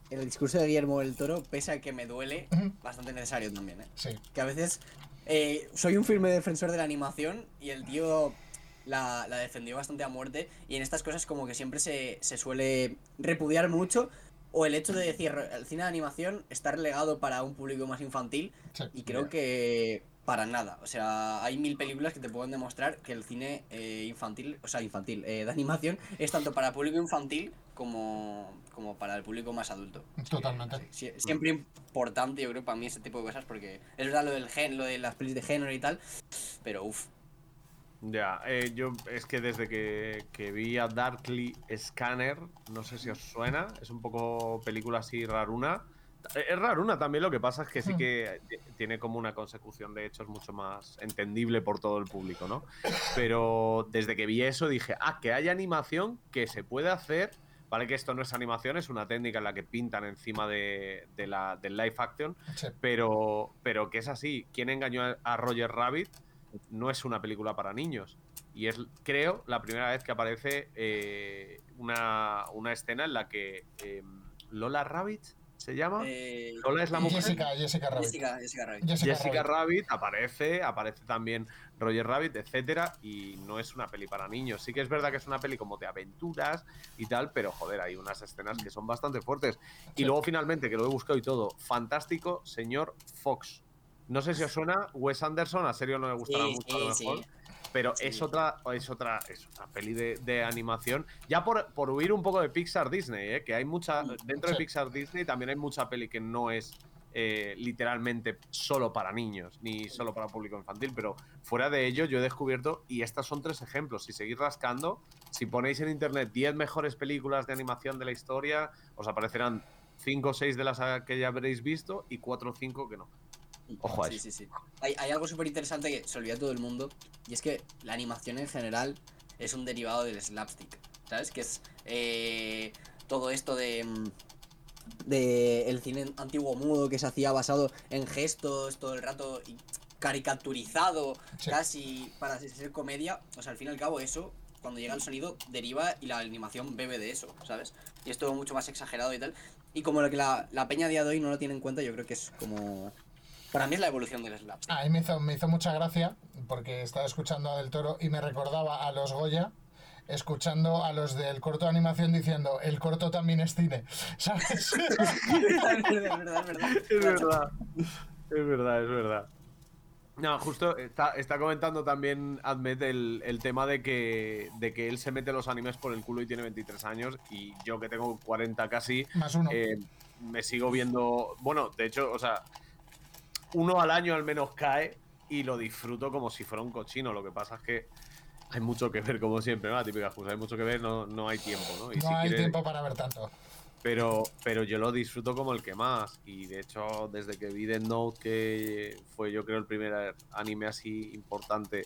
el discurso de Guillermo del Toro, pese a que me duele, bastante necesario también, ¿eh? Sí. Que a veces eh, soy un firme defensor de la animación y el tío la, defendió bastante a muerte y en estas cosas como que siempre se, se suele repudiar mucho o el hecho de decir el cine de animación está relegado para un público más infantil y creo que para nada. O sea, hay mil películas que te pueden demostrar que el cine eh, infantil, o sea, infantil, eh, de animación es tanto para público infantil como, como para el público más adulto. Totalmente. siempre importante, yo creo, para mí ese tipo de cosas porque es verdad lo del gen, lo de las pelis de género y tal, pero uff, ya, eh, yo es que desde que, vi a Darkly Scanner, no sé si os suena, es un poco película así raruna. Eh, es raruna también, lo que pasa es que sí hmm. que tiene como una consecución de hechos mucho más entendible por todo el público, ¿no? Pero desde que vi eso dije, ah, que hay animación que se puede hacer, vale que esto no es animación, es una técnica en la que pintan encima de, la, del live action, pero, pero que es así. ¿Quién engañó a Roger Rabbit? No es una película para niños. Y es, creo, la primera vez que aparece eh, una, escena en la que em, Lola Rabbit, ¿Se llama? Eh, Lola es la mujer. Jessica, Jessica Rabbit. Jessica, Jessica Rabbit. Jessica Jessica Rabbit. Rabbit aparece, aparece también Roger Rabbit, etcétera, y no es una peli para niños. Sí que es verdad que es una peli como de aventuras y tal, pero joder, hay unas escenas que son bastante fuertes. Y Sí. luego finalmente, que lo he buscado y todo, fantástico, señor Fox. No sé si os suena, Wes Anderson, a serio no me gustará Sí, mucho a lo mejor. Pero es otra, es otra, es otra peli de, de animación. Ya por, por huir un poco de Pixar Disney, ¿eh? que hay mucha. Mm, Dentro de. Pixar Disney también hay mucha peli que no es eh, literalmente solo para niños, ni solo para público infantil. Pero fuera de ello, yo he descubierto, y estos son tres ejemplos. Si seguís rascando, si ponéis en internet 10 mejores películas de animación de la historia, os aparecerán 5 o 6 de las que ya habréis visto y 4 o 5 que no. Ojo a sí, eso. sí, sí. Hay, hay algo súper interesante que se olvida todo el mundo. Y es que la animación en general es un derivado del slapstick. ¿Sabes? Que es eh, todo esto de. mm, de el cine antiguo mudo que se hacía basado en gestos todo el rato y caricaturizado Sí. casi para ser comedia. O sea, al fin y al cabo, eso, cuando llega el sonido, deriva y la animación bebe de eso, ¿sabes? Y es todo mucho más exagerado y tal. Y como lo que la, la peña a día de hoy no lo tiene en cuenta, yo creo que es como. Para mí es la evolución del slapstick. A mí me hizo, me hizo mucha gracia porque estaba escuchando a Del Toro y me recordaba a los Goya escuchando a los del corto de animación diciendo el corto también es cine, ¿sabes? es verdad, es verdad, es verdad. Es verdad. Es verdad, es verdad. No, justo está, está comentando también Admet el, el tema de que, de que él se mete los animes por el culo y tiene 23 años y yo que tengo 40 casi, Más uno. eh, me sigo viendo, bueno, de hecho, o sea, uno al año al menos cae y lo disfruto como si fuera un cochino. Lo que pasa es que hay mucho que ver, como siempre, ¿no? La típica excusa, hay mucho que ver, no, no hay tiempo, ¿no? Y no si hay quieres- tiempo para ver tanto. pero, pero yo lo disfruto como el que más. Y de hecho, desde que vi Death Note, que fue yo creo el primer anime así importante,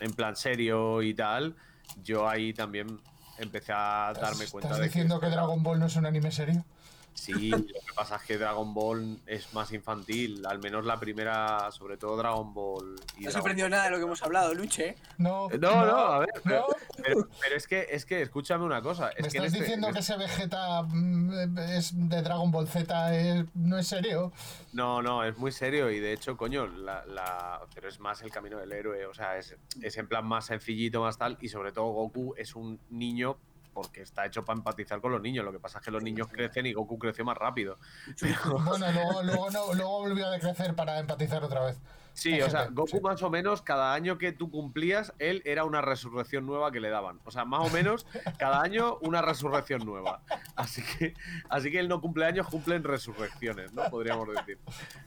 en plan serio y tal, yo ahí también empecé a darme ¿Estás cuenta de diciendo que, que, Dragon Ball no es un anime serio? Sí, lo que pasa es que Dragon Ball es más infantil, al menos la primera, sobre todo Dragon Ball. Y No Dragon aprendió nada de lo que hemos hablado, Luche. No, Eh, No, no, a ver, no. Pero, pero es que es que escúchame una cosa. Es ¿Me que estás este- diciendo en que ese Vegeta mm, es de Dragon Ball Z es- no es serio? No, no, es muy serio y de hecho, coño, la, la- pero es más el camino del héroe, o sea, es, es en plan más sencillito, más tal, y sobre todo Goku es un niño porque está hecho para empatizar con los niños, lo que pasa es que los niños crecen y Goku creció más rápido. Pero- Bueno, luego, luego, no- luego volvió a decrecer para empatizar otra vez. sí, Hay o sea, Goku sí. más o menos, cada año que tú cumplías, él era una resurrección nueva que le daban. O sea, más o menos, cada año una resurrección nueva. Así que, así que él no cumple años, cumplen resurrecciones, ¿no? Podríamos decir.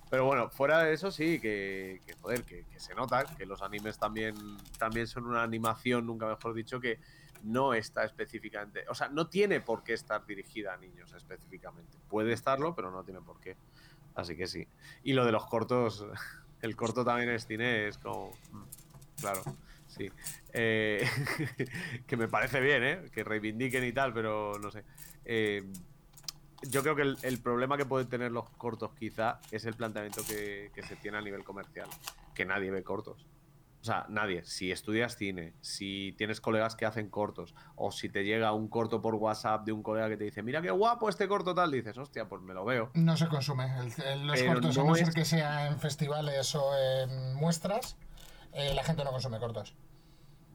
Pero bueno, fuera de eso sí, que, que, joder, que, que se nota que los animes también, también son una animación, nunca mejor dicho, que no está específicamente, o sea, no tiene por qué estar dirigida a niños específicamente. Puede estarlo, pero no tiene por qué. Así que sí. Y lo de los cortos, el corto también es cine, es como... mm, Claro, sí. Eh, que me parece bien, ¿eh? Que reivindiquen y tal, pero no sé. Eh, yo creo que el, problema que pueden tener los cortos quizá es el planteamiento que se tiene a nivel comercial. Que nadie ve cortos. O sea, nadie. Si estudias cine, si tienes colegas que hacen cortos, o si te llega un corto por WhatsApp de un colega que te dice, mira qué guapo este corto tal, dices, hostia, pues me lo veo. No se consume. El- el- los Pero cortos, a no no ser es- que sea en festivales o en muestras, eh, la gente no consume cortos.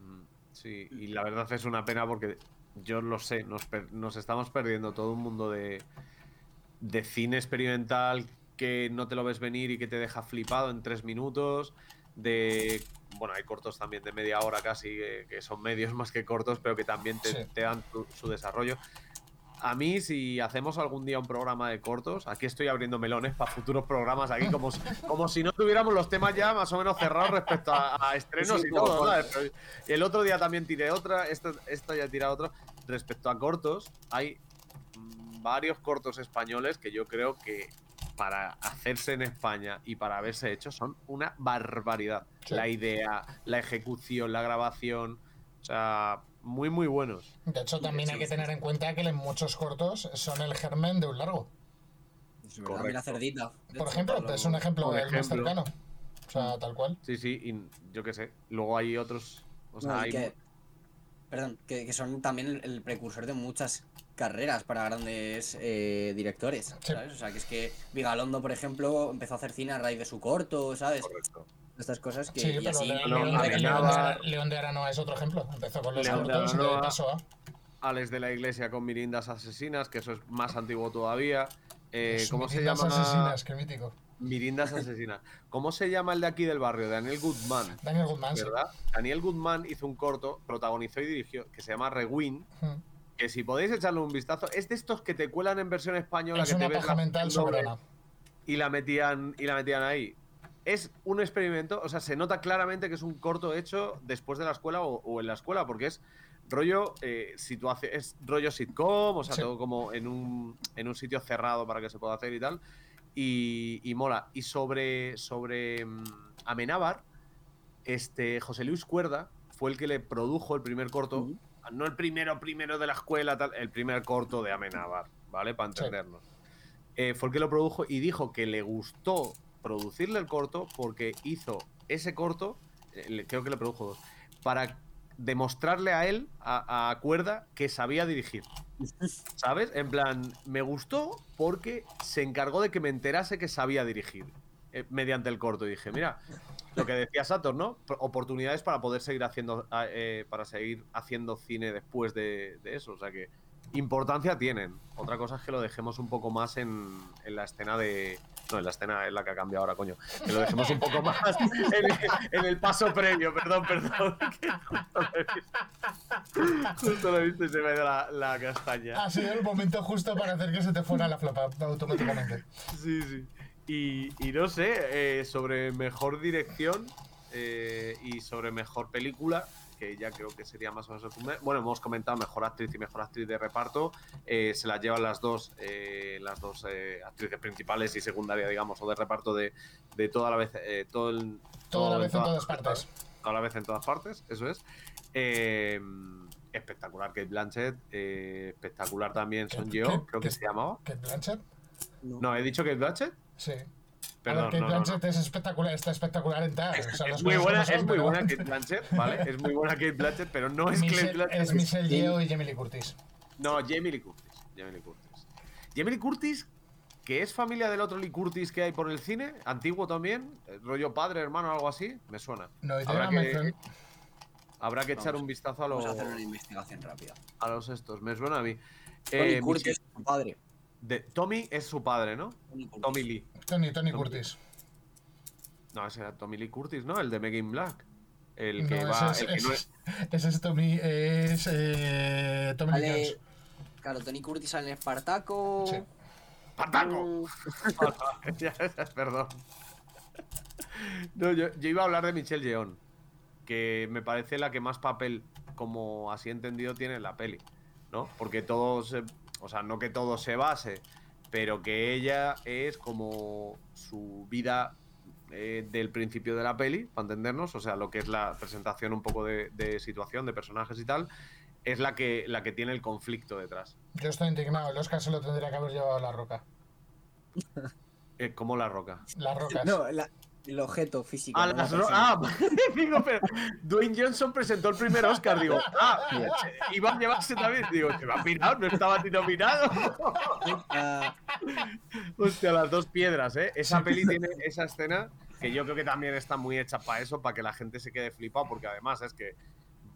Mm, Sí, y la verdad es una pena porque yo lo sé, nos, per- nos estamos perdiendo todo un mundo de, de cine experimental que no te lo ves venir y que te deja flipado en tres minutos. De. Bueno, hay cortos también de media hora casi, que, que son medios más que cortos, pero que también te, Sí. te dan tu- su desarrollo. A mí, si hacemos algún día un programa de cortos, aquí estoy abriendo melones para futuros programas aquí, como si, como si no tuviéramos los temas ya más o menos cerrados respecto a, a estrenos Sí, y todo, el otro día también tiré otra, esta, esta ya tiré otra. Respecto a cortos, hay mm, varios cortos españoles que yo creo que para hacerse en España y para haberse hecho son una barbaridad. Sí. La idea, la ejecución, la grabación, o sea, muy, muy buenos. De hecho, también Sí, hay que tener en cuenta que en muchos cortos son el germen de un largo. Correcto. cerdita. De Por ejemplo, es un ejemplo Por el más cercano. O sea, tal cual. Sí, sí, y yo qué sé. Luego hay otros. O sea, No, hay que perdón, que, que son también el, el precursor de muchas carreras para grandes eh, directores, Sí. ¿sabes? O sea, que es que Vigalondo, por ejemplo, empezó a hacer cine a raíz de su corto, ¿sabes? Correcto. Estas cosas que Sí, y pero así no, León, no, de, León de León de Aranoa es otro ejemplo. Empezó con los León de cortos y Aranoa. de paso a. Alex de la Iglesia con Mirindas Asesinas, que eso es más antiguo todavía. Eh, ¿Cómo se Mirindas llama? asesinas, qué mítico. Mirindas Asesinas. ¿Cómo se llama el de aquí del barrio? Daniel Goodman. Daniel Goodman, sí. ¿Verdad? Daniel Goodman hizo un corto, protagonizó y dirigió, que se llama Rewind. Mm. Que si podéis echarle un vistazo, es de estos que te cuelan en versión española. Es que una te paja mental soberana. Y la metían, y la metían ahí. Es un experimento, o sea, se nota claramente que es un corto hecho después de la escuela o, o en la escuela, porque es rollo eh, situación, es rollo sitcom, o sea, Sí. todo como en un, en un sitio cerrado para que se pueda hacer y tal. Y, y mola. Y sobre, sobre mm, Amenábar, este José Luis Cuerda fue el que le produjo el primer corto. No el primero, primero de la escuela, tal, el primer corto de Amenábar, ¿vale? Para Sí. entendernos. Eh, fue el que lo produjo y dijo que le gustó producirle el corto porque hizo ese corto, eh, creo que le produjo dos, para demostrarle a él, a, a Cuerda, que sabía dirigir. ¿Sabes? En plan, me gustó porque se encargó de que me enterase que sabía dirigir eh, mediante el corto. Y dije, mira, lo que decía Sator, ¿no? Oportunidades para poder seguir haciendo ah, eh, para seguir haciendo cine después de, de eso. O sea que importancia tienen. Otra cosa es que lo dejemos un poco más en, en la escena de. No, en la escena es la que ha cambiado ahora, coño. Que lo dejemos un poco más en, en el paso previo, perdón, perdón. que justo lo he visto. Justo lo he visto y se me ha ido la, la castaña. Ha sido el momento justo para hacer que se te fuera la flapa automáticamente. Sí, sí. Y, y no sé, eh, sobre mejor dirección eh, y sobre mejor película, que ya creo que sería más o menos el Bueno, hemos comentado mejor actriz y mejor actriz de reparto. eh, se las llevan las dos, eh, las dos eh, actrices principales y secundaria, digamos, o de reparto de, de toda la vez, eh, todo el, Toda la vez en todas- partes. Toda la vez en todas partes, eso es. Eh, espectacular Kate Blanchett, eh, espectacular también Son ¿Qué- Yeon, qué- creo que se llamaba. Kate Blanchett, No, he dicho Kate Blanchett. Sí. Perdón, Kate no, no, no. Blanchett es espectacular, está espectacular en tal. Es, o sea, es las muy cosas buena, son, es muy pero- buena Kate Blanchett, ¿vale? Es muy buena Kate Blanchett, pero no es Kate Michelle- Blanchett. es Michelle Yeoh y Jamie Lee Curtis. No, Jamie Lee Curtis. Jamie Lee Curtis. Jamie Lee Curtis, que es familia del otro Lee Curtis que hay por el cine, antiguo también, eh, rollo padre, hermano, algo así, me suena. No, y Habrá que, habrá que echar Vamos, un vistazo a los, Vamos a hacer una investigación rápida. a los estos, me suena a mí. Tony Eh, Curtis, Michelle- padre. De, Tommy es su padre, ¿no? Tony Curtis. Tommy Lee. Tony, Tony Curtis. No, ese era Tommy Lee Curtis, ¿no? El de Megan Black. El que No, va. ese el que es, no ese es- ese es Tommy, es eh, Tommy Lee Jones. Claro, Tony Curtis sale en Espartaco. Sí. ¡Pataco! Mm, Perdón. No, yo, yo iba a hablar de Michelle Yeon, que me parece la que más papel, como así entendido, tiene en la peli, ¿no? Porque todo se- o sea, no que todo se base, pero que ella es como su vida eh, del principio de la peli, para entendernos, o sea, lo que es la presentación un poco de, de situación, de personajes y tal, es la que, la que tiene el conflicto detrás. Yo estoy indignado. El Oscar se lo tendría que haber llevado a la roca. Eh, como la roca. Las rocas. No, la- el objeto físico. A las ah, digo, pero Dwayne Johnson presentó el primer Oscar. Digo, ah, iba a llevarse también. Digo, se va a pirar, no estaba ni nominado. Ah, Hostia, las dos piedras, ¿eh? Esa peli tiene esa escena que yo creo que también está muy hecha para eso, para que la gente se quede flipado, porque además es que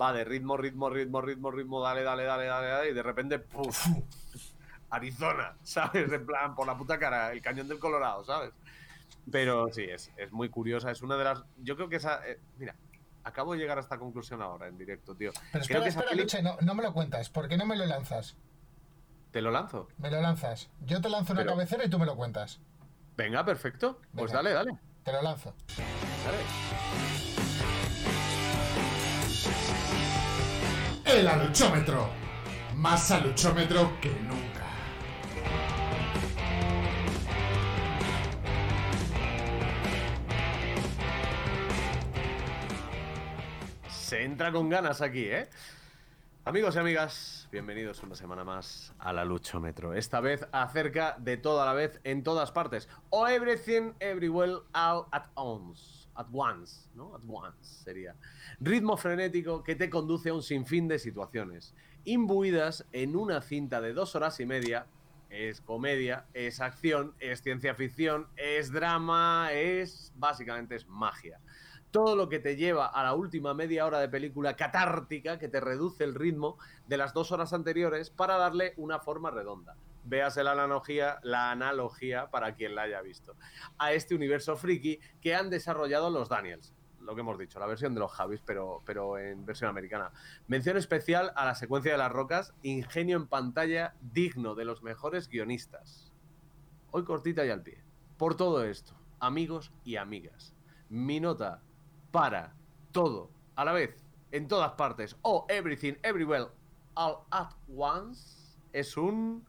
va de ritmo, ritmo, ritmo, ritmo, ritmo, dale, dale, dale, dale, dale, y de repente, ¡puf! Arizona, ¿sabes? En plan, por la puta cara, el cañón del Colorado, ¿sabes? Pero sí, es, es muy curiosa, es una de las... Yo creo que esa... eh, mira, acabo de llegar a esta conclusión ahora en directo, tío. Pero Creo espera, que espera, peli- Luche, no, no me lo cuentas. ¿Por qué no me lo lanzas? ¿Te lo lanzo? Me lo lanzas. Yo te lanzo una Pero- cabecera y tú me lo cuentas. Venga, perfecto. Pues dale, dale. Te lo lanzo. dale. El aluchómetro. Más aluchómetro que nunca. Se entra con ganas aquí, ¿eh? Amigos y amigas, bienvenidos una semana más a la Luchómetro. Esta vez acerca de toda la vez en todas partes. O Everything Everywhere All at Once. at once, ¿no? At once sería. Ritmo frenético que te conduce a un sinfín de situaciones, imbuidas en una cinta de dos horas y media. Es comedia, es acción, es ciencia ficción, es drama, es básicamente es magia. Todo lo que te lleva a la última media hora de película catártica que te reduce el ritmo de las dos horas anteriores para darle una forma redonda véase la analogía, la analogía para quien la haya visto, a este universo friki que han desarrollado los Daniels. Lo que hemos dicho, la versión de los Javis, pero, pero en versión americana. Mención especial a la secuencia de las rocas, ingenio en pantalla digno de los mejores guionistas. Hoy cortita y al pie. Por todo esto, amigos y amigas, mi nota para todo, a la vez, en todas partes, o everything, everywhere, all at once, es un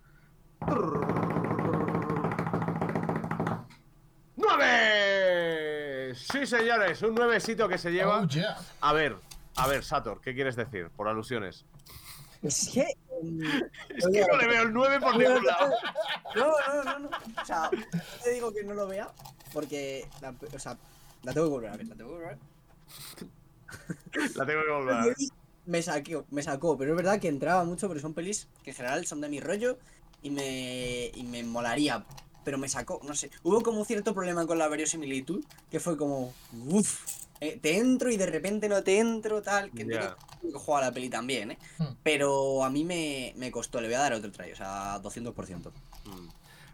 ¡Nueve! Sí, señores, un nuevecito que se lleva. Oh, yeah. A ver, a ver, Sator, ¿qué quieres decir? Por alusiones. Es que. mm, Es que no le veo el 9 por ningún lado. No, no, no, no. O sea, te digo que no lo vea porque. La, o sea, la tengo que volver a ver, la tengo que volver a ver. La tengo que volver a ver. Me saqueó, me sacó, pero es verdad que entraba mucho porque son pelis que en general son de mi rollo y me, y me molaría. Pero me sacó, no sé. Hubo como un cierto problema con la verosimilitud que fue como. Uff, te entro y de repente no te entro, tal. Que Ya. que juega la peli también, ¿eh? Hmm. Pero a mí me, me costó, le voy a dar otro try, o sea, 200%. Mm.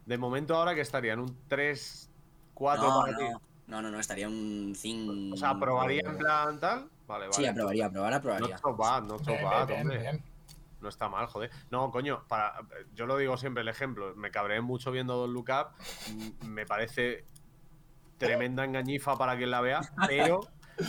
De momento, ahora que estaría en un 3, 4 no, para ti. No, no, no, no, estaría un 5. O sea, ¿aprobaría en plan tal? Vale, vale. Sí, aprobaría, aprobar, No aprobaría. so bad, no Bien, bad, bien, hombre. bien. No está mal, joder. No, coño, para, yo lo digo siempre el ejemplo. Me cabré mucho viendo Don Look Up. Me parece tremenda engañifa para quien la vea, pero,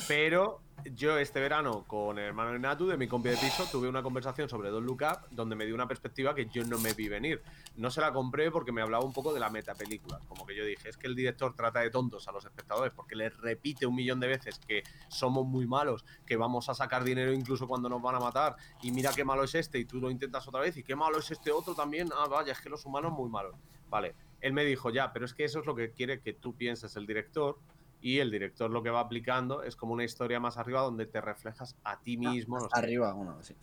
pero yo este verano con el hermano Natu de mi compi de piso tuve una conversación sobre Don Look Up donde me dio una perspectiva que yo no me vi venir. No se la compré porque me hablaba un poco de la metapelícula. Como que yo dije, es que el director trata de tontos a los espectadores porque les repite un millón de veces que somos muy malos, que vamos a sacar dinero incluso cuando nos van a matar, y mira qué malo es este, y tú lo intentas otra vez, y qué malo es este otro también. Ah, vaya, es que los humanos muy malos. Vale, él me dijo, ya, pero es que eso es lo que quiere que tú pienses el director. Y el director lo que va aplicando es como una historia más arriba donde te reflejas a ti mismo. no sé. Arriba, uno, sí.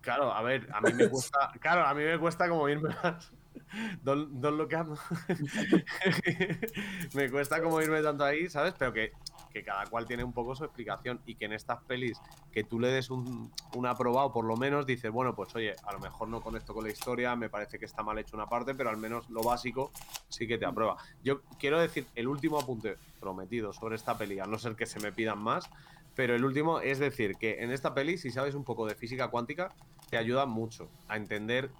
Claro, a ver, a mí me cuesta, claro, a mí me cuesta como irme más. Don, don Up. me cuesta como irme tanto ahí, ¿sabes? Pero que, que cada cual tiene un poco su explicación y que en estas pelis que tú le des un aprobado, por lo menos dices, bueno, pues oye, a lo mejor no conecto con la historia, me parece que está mal hecho una parte, pero al menos lo básico sí que te aprueba. Yo quiero decir, el último apunte prometido sobre esta peli, a no ser que se me pidan más, pero el último es decir que en esta peli, si sabes un poco de física cuántica, te ayuda mucho a entender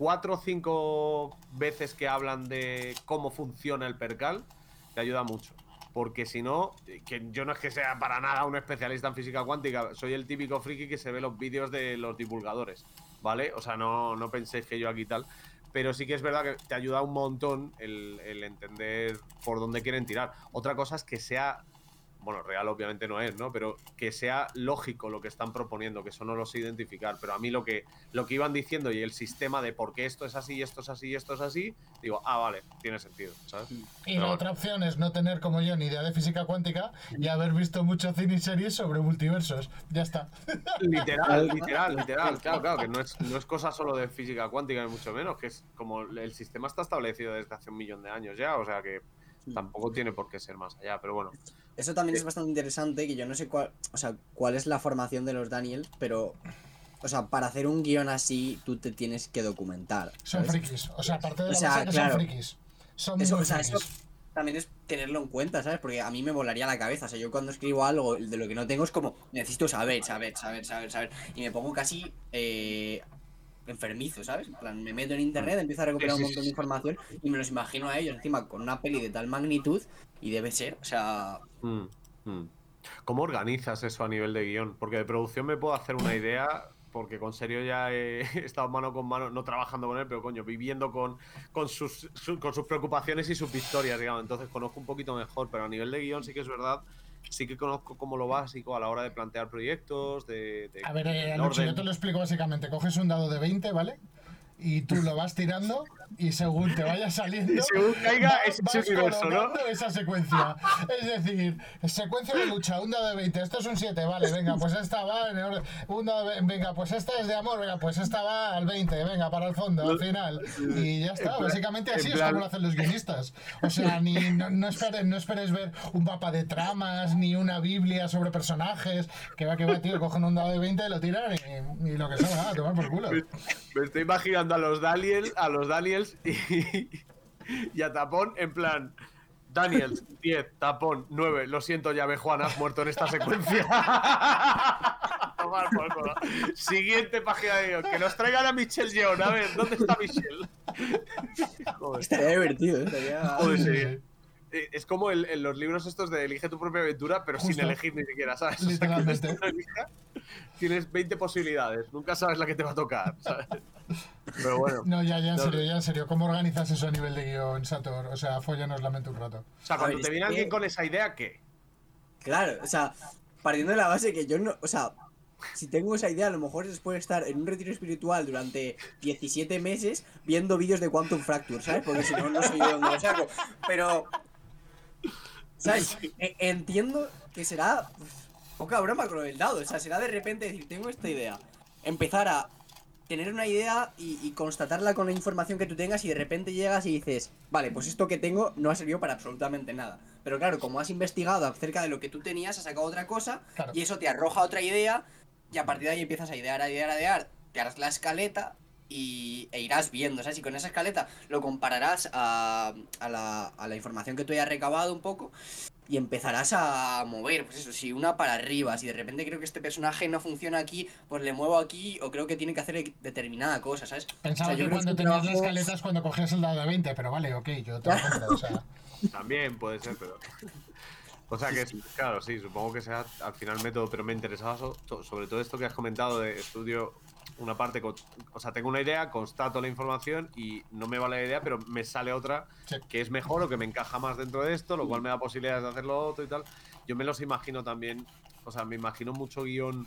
cuatro o cinco veces que hablan de cómo funciona el percal, te ayuda mucho. Porque si no, que yo no es que sea para nada un especialista en física cuántica, soy el típico friki que se ve los vídeos de los divulgadores, ¿vale? O sea, no, no penséis que yo aquí tal. Pero sí que es verdad que te ayuda un montón el, el entender por dónde quieren tirar. Otra cosa es que sea bueno, real obviamente no es, ¿no? Pero que sea lógico lo que están proponiendo, que eso no lo sé identificar. Pero a mí lo que, lo que iban diciendo y el sistema de por qué esto es así, esto es así y esto es así, digo, ah, vale, tiene sentido, ¿sabes? Y Pero la bueno. otra opción es no tener como yo ni idea de física cuántica y haber visto mucho cine y series sobre multiversos. Ya está. Literal, literal, literal. Claro, claro, que no es, no es cosa solo de física cuántica, ni mucho menos, que es como el sistema está establecido desde hace un millón de años ya, o sea que tampoco tiene por qué ser más allá, pero bueno. Eso también es bastante interesante, que yo no sé cuál, o sea, cuál es la formación de los Daniels, pero, o sea, para hacer un guion así, tú te tienes que documentar. Son frikis. O sea, aparte de O sea, claro. son frikis. Son Eso, muy o sea, eso también es tenerlo en cuenta, ¿sabes? Porque a mí me volaría la cabeza. O sea, yo cuando escribo algo de lo que no tengo es como, necesito saber, saber, saber, saber, saber. Y me pongo casi eh, enfermizo, ¿sabes? En plan, me meto en internet, empiezo a recuperar Sí, un montón sí. de información y me los imagino a ellos encima con una peli de tal magnitud y debe ser, o sea, Mm, mm. ¿Cómo organizas eso a nivel de guion? Porque de producción me puedo hacer una idea, porque con serio ya he estado mano con mano, no trabajando con él, pero coño, viviendo con, con, sus, su- con sus preocupaciones y sus victorias, digamos. Entonces conozco un poquito mejor, pero a nivel de guion sí que es verdad, sí que conozco como lo básico a la hora de plantear proyectos, de... de- A ver, eh, yo te lo explico básicamente. Coges un dado de 20, ¿vale? y tú lo vas tirando y según te vaya saliendo, Y según caiga, va- es vas universo, ¿no? esa secuencia. Es decir, secuencia de lucha, un dado de 20, esto es un 7, vale, venga, pues esta va en orden. Un dado de- venga, pues esta es de amor, venga, pues esta va al 20, venga, para el fondo, al final. Y ya está, básicamente así es como lo hacen los guionistas. O sea, ni, no, no esperes, no esperes ver un mapa de tramas, ni una biblia sobre personajes, que va, que va, tío, cogen un dado de 20, lo tiran y, y lo que salga, a tomar por culo. Me estoy imaginando a los Daniels, a los Daniels y, y a Tapón en plan. Daniels, 10, Tapón, 9. Lo siento, llave Juan, has muerto en esta secuencia. Tomar por culo. Siguiente página de guion. Que nos traigan a Michelle Yeon. A ver, ¿dónde está Michelle? Joder, Estaría divertido, ¿eh? estaría... joder, Sí. Eh, Es como el- en los libros estos de elige tu propia aventura, pero sin Justo. elegir ni siquiera, ¿sabes? O sea, que elija, tienes 20 posibilidades, nunca sabes la que te va a tocar, ¿sabes? Pero bueno. No, ya, ya en No. serio, ya en serio. ¿Cómo organizas eso a nivel de guion, Sator? O sea, follanos la mente un rato. O sea, cuando ver, te viene que- alguien con esa idea, ¿qué? Claro, o sea, partiendo de la base que yo no, o sea, si tengo esa idea, a lo mejor es después de estar en un retiro espiritual durante 17 meses viendo vídeos de Quantum Fracture, ¿sabes? Porque si no, no sé yo de dónde lo saco. Pero, ¿sabes? E- Entiendo que será pues, poca broma con del dado, o sea, será de repente decir, tengo esta idea, empezar a tener una idea y, y constatarla con la información que tú tengas y de repente llegas y dices, vale, pues esto que tengo no ha servido para absolutamente nada. Pero claro, como has investigado acerca de lo que tú tenías, has sacado otra cosa Claro. y eso te arroja otra idea y a partir de ahí empiezas a idear, a idear, a idear, te harás la escaleta y, e irás viendo, ¿sabes? Y con esa escaleta lo compararás a, a, la, a la información que tú hayas recabado un poco y empezarás a mover, pues eso, si una para arriba, si de repente creo que este personaje no funciona aquí, pues le muevo aquí o creo que tiene que hacer determinada cosa, ¿sabes? Pensaba O sea, yo que cuando tenías la trabajo- escaleta es cuando cogías el dado de 20, pero vale, ok, yo te lo compro, o sea. También puede ser, pero. O sea que, claro, sí, supongo que sea al final método, pero me interesaba sobre todo esto que has comentado de estudio una parte, o sea, tengo una idea, constato la información y no me vale la idea, pero me sale otra Sí. que es mejor o que me encaja más dentro de esto, lo cual me da posibilidades de hacerlo otro y tal. Yo me los imagino también, o sea, me imagino mucho guion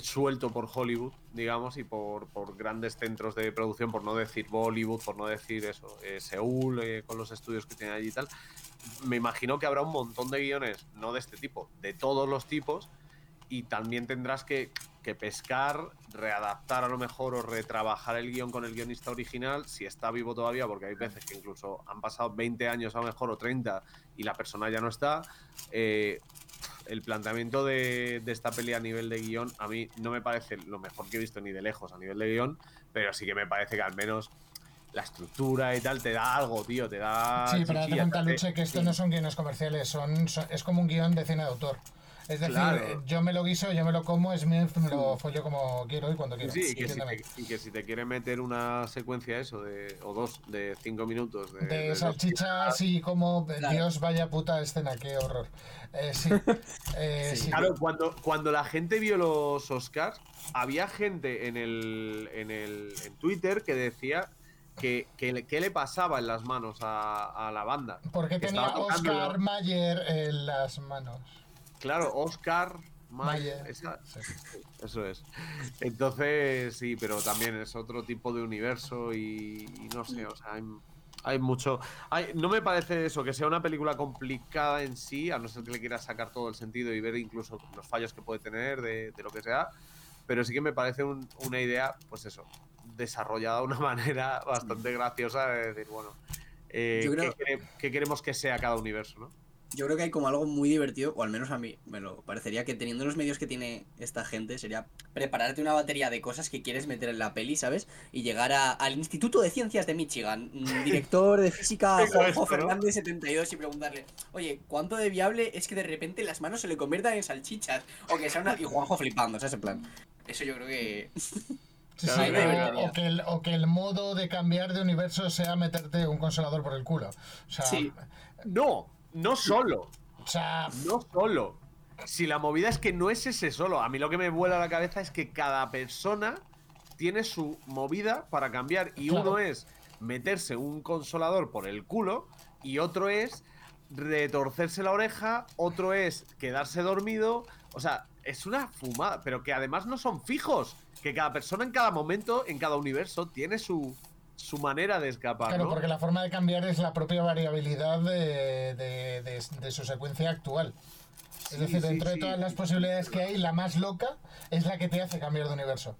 suelto por Hollywood, digamos, y por, por grandes centros de producción, por no decir Bollywood, por no decir eso, eh, Seúl, eh, con los estudios que tienen allí y tal. Me imagino que habrá un montón de guiones, no de este tipo, de todos los tipos, y también tendrás que, que pescar, readaptar a lo mejor o retrabajar el guion con el guionista original, si está vivo todavía, porque hay veces que incluso han pasado 20 años a lo mejor o 30 y la persona ya no está. Eh, el planteamiento de, de esta peli a nivel de guion a mí no me parece lo mejor que he visto ni de lejos a nivel de guion, pero sí que me parece que al menos la estructura y tal te da algo, tío, te da... Sí, pero date cuenta, Luche, que esto no son guiones comerciales, son, son- es como un guion de cine de autor. Es decir, Claro. eh, yo me lo guiso, yo me lo como, es mío, me lo follo como quiero y cuando quiero. Sí, y que, si te, y que si te quiere meter una secuencia eso de o dos de cinco minutos de, De de salchichas y como Claro. Dios vaya puta escena, qué horror. Eh, sí, eh, Sí. sí. Claro, cuando, cuando la gente vio los Oscars, había gente en el, en el en Twitter que decía que, que le- pasaba en las manos a, a la banda. ¿Por qué tenía Oscar. Mayer en las manos? Claro, Oscar Mayer. Mayer. esa- Sí. Eso es. Entonces, sí, pero también es otro tipo de universo y, y no sé, o sea, hay, hay mucho... hay- no me parece eso, que sea una película complicada en sí, a no ser que le quieras sacar todo el sentido y ver incluso los fallos que puede tener de, de lo que sea, pero sí que me parece un- una idea, pues eso, desarrollada de una manera bastante graciosa de decir, bueno, eh, Yo creo- ¿qué, quere- qué queremos que sea cada universo, no? Yo creo que hay como algo muy divertido, o al menos a mí me lo parecería que teniendo los medios que tiene esta gente sería prepararte una batería de cosas que quieres meter en la peli, ¿sabes? Y llegar a- al Instituto de Ciencias de Michigan, director de física Juanjo. Fernández 72 y preguntarle, oye, ¿cuánto de viable es que de repente las manos se le conviertan en salchichas? O que sea una... Y Juanjo flipando, ¿sabes? En plan. Eso yo creo que... Sí, Claro, sí, claro, o, o que el, o que el modo de cambiar de universo sea meterte un consolador por el culo. O sea, Sí. No, no solo. o sea No solo. Si la movida es que no es ese solo. A mí lo que me vuela la cabeza es que cada persona tiene su movida para cambiar. Y Claro. uno es meterse un consolador por el culo. Y otro es retorcerse la oreja. Otro es quedarse dormido. O sea, es una fumada, pero que además no son fijos. Que cada persona en cada momento, en cada universo, tiene su, su manera de escapar. Claro, ¿no? porque la forma de cambiar es la propia variabilidad de, de- de- de su secuencia actual. Es decir, sí, dentro de todas las posibilidades que hay, la más loca es la que te hace cambiar de universo.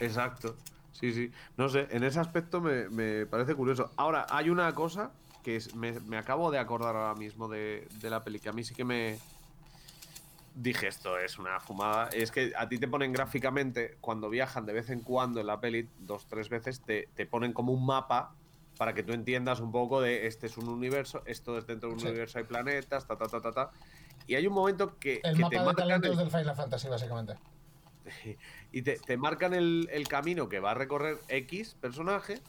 Exacto. Sí, sí. No sé, en ese aspecto me, me parece curioso. Ahora, hay una cosa que es- me, me acabo de acordar ahora mismo de, de la peli, que a mí sí que me. Dije, esto es una fumada. Es que a ti te ponen gráficamente, cuando viajan de vez en cuando en la peli, dos, tres veces, te, te ponen como un mapa para que tú entiendas un poco de este es un universo, esto es dentro de un Sí. universo, hay planetas, ta, ta, ta, ta, ta. Y hay un momento que, El que mapa te de marcan talentos el- del Final Fantasy, básicamente. y te, te marcan el, el camino que va a recorrer X personaje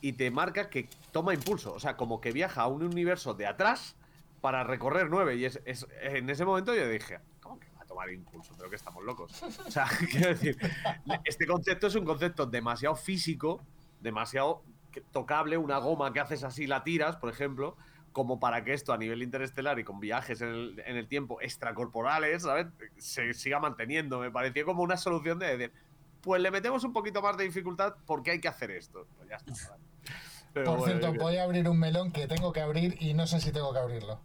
y te marca que toma impulso. O sea, como que viaja a un universo de atrás para recorrer 9. Y es, es- en ese momento yo dije, ¿cómo que va a tomar impulso? Creo que estamos locos. O sea, quiero decir, este concepto es un concepto demasiado físico, demasiado tocable, una goma que haces así, la tiras, por ejemplo, como para que esto a nivel interestelar y con viajes en el, en el tiempo extracorporales, ¿sabes? Se siga manteniendo. Me pareció como una solución de decir, pues le metemos un poquito más de dificultad porque hay que hacer esto. Pues ya está. Por bueno, cierto, voy a abrir un melón que tengo que abrir y no sé si tengo que abrirlo.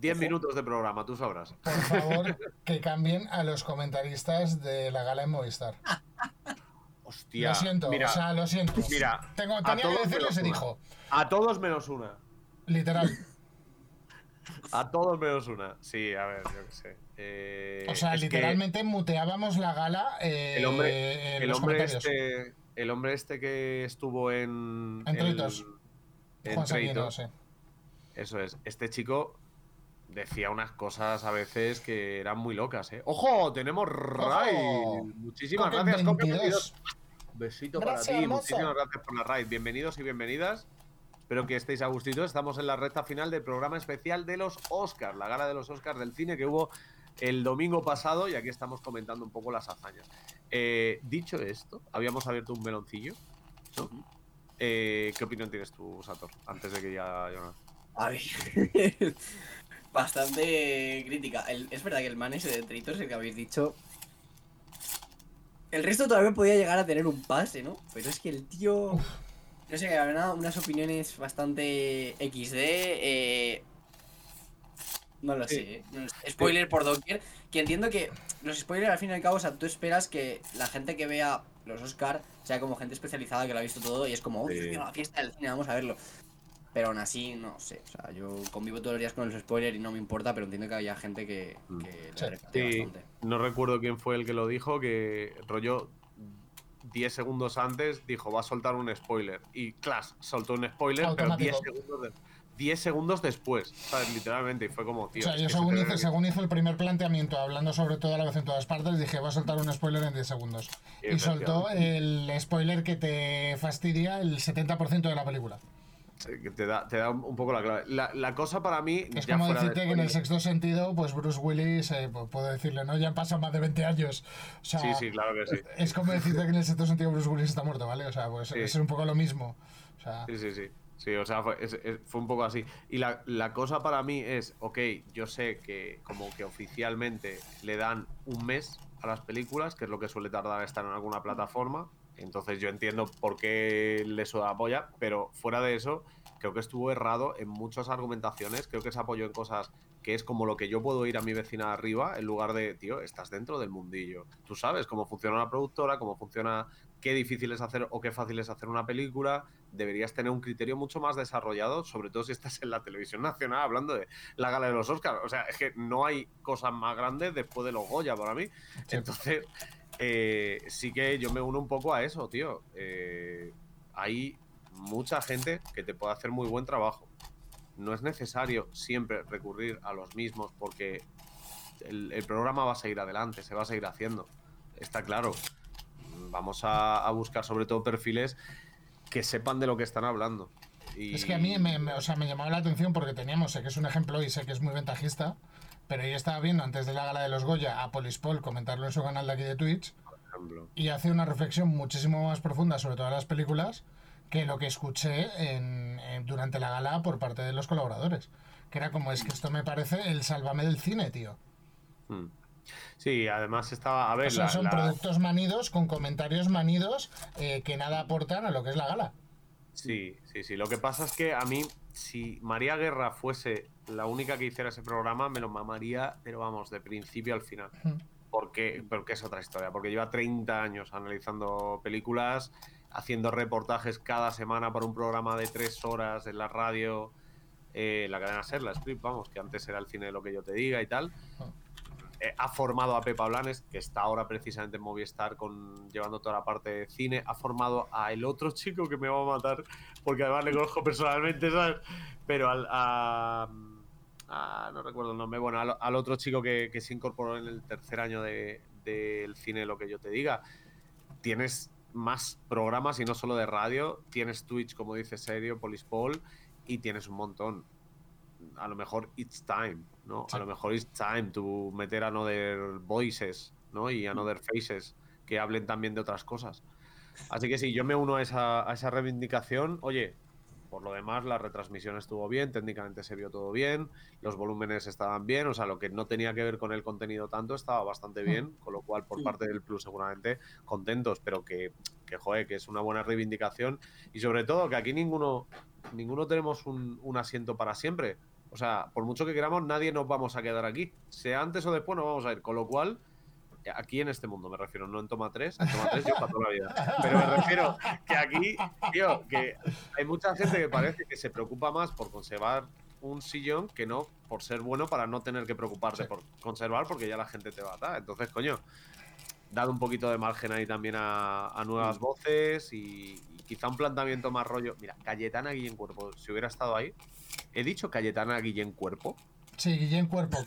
10 minutos de programa, tú sabrás. Por favor, que cambien a los comentaristas de la gala en Movistar. Hostia. lo siento, mira, o sea, lo siento. mira, Tengo, tenía que decirlo se dijo. a todos menos una. Literal. A todos menos una. Sí, a ver, yo qué sé. Eh, O sea, literalmente muteábamos la gala eh, el hombre, en el los hombre este, el hombre este que estuvo en En el- Tritos. en Juan Tritos, sí. Eso es. Este chico decía unas cosas a veces que eran muy locas, ¿eh? ¡Ojo! Tenemos raid. Muchísimas Coque gracias, Coque 22. 22. Besito Gracias, para ti. hermoso. Muchísimas gracias por la raid. Bienvenidos y bienvenidas. Espero que estéis a gustito. Estamos en la recta final del programa especial de los Oscars, la gala de los Oscars del cine que hubo el domingo pasado y aquí estamos comentando un poco las hazañas. Eh, dicho esto, habíamos abierto un meloncillo. ¿no? Eh, ¿Qué opinión tienes tú, Sator? Antes de que ya... ya- A ver. Bastante crítica. El- es verdad que el man ese de Tritos, el que habéis dicho. El resto todavía podía llegar a tener un pase, ¿no? Pero es que el tío. No sé, había una- unas opiniones bastante XD. eh, No lo Sí. sé. ¿eh? No sé. Spoiler por doquier. Que entiendo que los spoilers al fin y al cabo, o sea, tú esperas que la gente que vea los Oscar sea como gente especializada que lo ha visto todo y es como, uy, Sí. la fiesta del cine, vamos a verlo. Pero aún así, no sé. O sea, yo convivo todos los días con los spoilers y no me importa, pero entiendo que había gente que, Mm. que le Sí. repatea Sí, bastante. no recuerdo quién fue el que lo dijo, que rollo 10 segundos antes dijo va a soltar un spoiler. Y Clash soltó un spoiler, pero 10 Automático. segundos, de- 10 segundos después, ¿sabes? Literalmente. Y fue como, tío. o sea, yo se según te hice, según hizo el primer planteamiento, hablando sobre todo a la vez en todas partes, dije, voy a soltar un spoiler en 10 segundos. Y soltó el spoiler que te fastidia el 70% de la película. Te da, te da un poco la clave. La, la cosa para mí. Es ya como fuera de decirte que en el sexto sentido, pues Bruce Willis, eh, pu- puedo decirle, ¿no? Ya han pasado más de 20 años. O sea, Sí, sí, claro que sí. es como decirte que en el sexto sentido Bruce Willis está muerto, ¿vale? O sea, pues Sí. es un poco lo mismo. O sea, Sí, sí, sí. Sí, o sea, fue, es- es- fue un poco así. Y la, la cosa para mí es, ok, yo sé que como que oficialmente le dan un mes a las películas, que es lo que suele tardar estar en alguna plataforma. Entonces yo entiendo por qué le suda la polla, pero fuera de eso, creo que estuvo errado en muchas argumentaciones. Creo que se apoyó en cosas que es como lo que yo puedo ir a mi vecina arriba, en lugar de, tío, estás dentro del mundillo. Tú sabes cómo funciona una productora, cómo funciona, qué difícil es hacer o qué fácil es hacer una película. Deberías tener un criterio mucho más desarrollado, sobre todo si estás en la televisión nacional hablando de la gala de los Oscars. O sea, es que no hay cosas más grandes después de los Goya para mí. Sí. Eh, sí que yo me uno un poco a eso, tío. Eh, hay mucha gente que te puede hacer muy buen trabajo. No es necesario siempre recurrir a los mismos porque el, el programa va a seguir adelante, se va a seguir haciendo. Está claro. Vamos a, a buscar sobre todo perfiles que sepan de lo que están hablando. Y- Es que a mí me, me- o sea, me llamaba la atención porque teníamos, sé que es un ejemplo y sé que es muy ventajista, pero yo estaba viendo antes de la gala de los Goya a Polispol comentarlo en su canal de aquí de Twitch por ejemplo. y hace una reflexión muchísimo más profunda sobre todas las películas que lo que escuché en- en- durante la gala por parte de los colaboradores. Que era como, es que esto me parece el sálvame del cine, tío. Hmm. Sí, además estaba. A ver, O sea, la- son la- productos manidos con comentarios manidos eh, que nada aportan a lo que es la gala. Sí, sí, sí. Lo que pasa es que a mí, si María Guerra fuese la única que hiciera ese programa, me lo mamaría, pero vamos, de principio al final. Porque, porque es otra historia. Porque lleva 30 años analizando películas, haciendo reportajes cada semana para un programa de tres horas en la radio, eh, la cadena Ser, la Script, vamos, que antes era el cine de lo que yo te diga y tal. Eh, ha formado a Pepa Blanes, que está ahora precisamente en Movistar con, llevando toda la parte de cine. Ha formado a el otro chico que me va a matar, porque además le conozco personalmente, ¿sabes? Pero al, a, a- no recuerdo el nombre, bueno, al, al otro chico que, que se incorporó en el tercer año de- del cine, lo que yo te diga. Tienes más programas y no solo de radio, tienes Twitch, como dice Serio, Polispol, y tienes un montón. A lo mejor it's time, ¿no? Sí. A lo mejor it's time to meter another voices, ¿no? Y another faces que hablen también de otras cosas. Así que sí, yo me uno a esa, a esa reivindicación. Oye, por lo demás, la retransmisión estuvo bien, técnicamente se vio todo bien, los volúmenes estaban bien, o sea, lo que no tenía que ver con el contenido tanto estaba bastante bien, con lo cual, por Mm. parte del Plus, seguramente contentos, pero que, que joder, que es una buena reivindicación y sobre todo que aquí ninguno, ninguno tenemos un, un asiento para siempre. O sea, por mucho que queramos, nadie nos vamos a quedar aquí. Sea antes o después, nos vamos a ir. Con lo cual, aquí en este mundo me refiero, no en Toma 3, en Toma 3 yo para toda la vida. Pero me refiero que aquí, tío, que hay mucha gente que parece que se preocupa más por conservar un sillón que no por ser bueno para no tener que preocuparte Sí. por conservar porque ya la gente te va a atar. Entonces, coño, dado un poquito de margen ahí también a, a nuevas voces y, y quizá un planteamiento más rollo. Mira, Cayetana Guillén Cuerpo, si hubiera estado ahí, he dicho Cayetana Guillén Cuerpo. Sí, Guillén Cuerpo.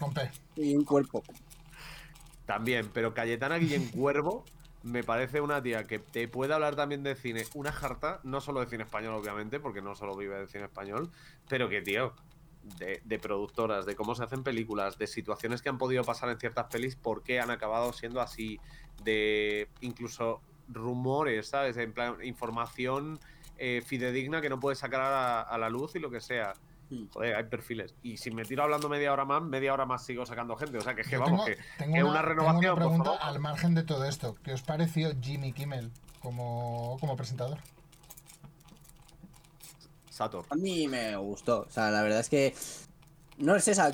Y un cuerpo. También, pero Cayetana Guillén Cuervo me parece una tía que te puede hablar también de cine, una jarta, no solo de cine español, obviamente, porque no solo vive de cine español, pero que, tío, de, de productoras, de cómo se hacen películas, de situaciones que han podido pasar en ciertas pelis, por qué han acabado siendo así, de incluso rumores, ¿sabes? En plan, información eh, fidedigna que no puedes sacar a a la luz y lo que sea. Mm. Joder, hay perfiles. Y si me tiro hablando media hora más, media hora más sigo sacando gente. O sea, que es que Yo vamos, tengo, que tengo que una, una tengo renovación, una por pregunta favor. al margen de todo esto. ¿Qué os pareció Jimmy Kimmel como, como presentador? Sator. A mí me gustó. O sea, la verdad es que. No es esa.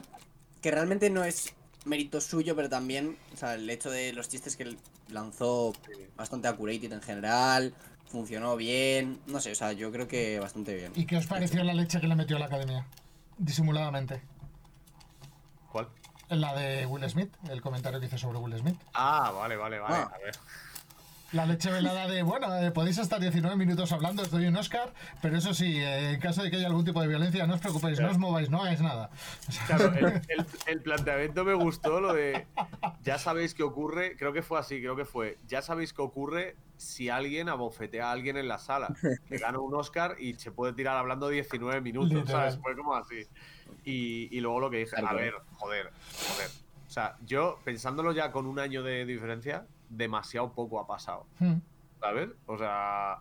Que realmente no es mérito suyo, pero también. O sea, el hecho de los chistes que lanzó bastante accurated en general. Funcionó bien. No sé, o sea, yo creo que bastante bien. ¿Y qué os pareció la leche que le metió a la academia? Disimuladamente. ¿Cuál? La de Will Smith, el comentario que hizo sobre Will Smith. Ah, vale, vale, vale. Ah. A ver. La leche velada de, bueno, eh, podéis estar 19 minutos hablando, os doy un Oscar, pero eso sí, eh, en caso de que haya algún tipo de violencia, no os preocupéis, no os mováis, no hagáis nada. Claro, el, el- el planteamiento me gustó, lo de. Ya sabéis qué ocurre. Creo que fue así, creo que fue. Ya sabéis qué ocurre si alguien abofetea a alguien en la sala. Que gana un Oscar y se puede tirar hablando 19 minutos, Literal. ¿sabes? Fue como así. Y, y luego lo que dije, a ver, joder, joder. O sea, yo pensándolo ya con un año de diferencia, demasiado poco ha pasado. Hmm. ¿sabes? O sea,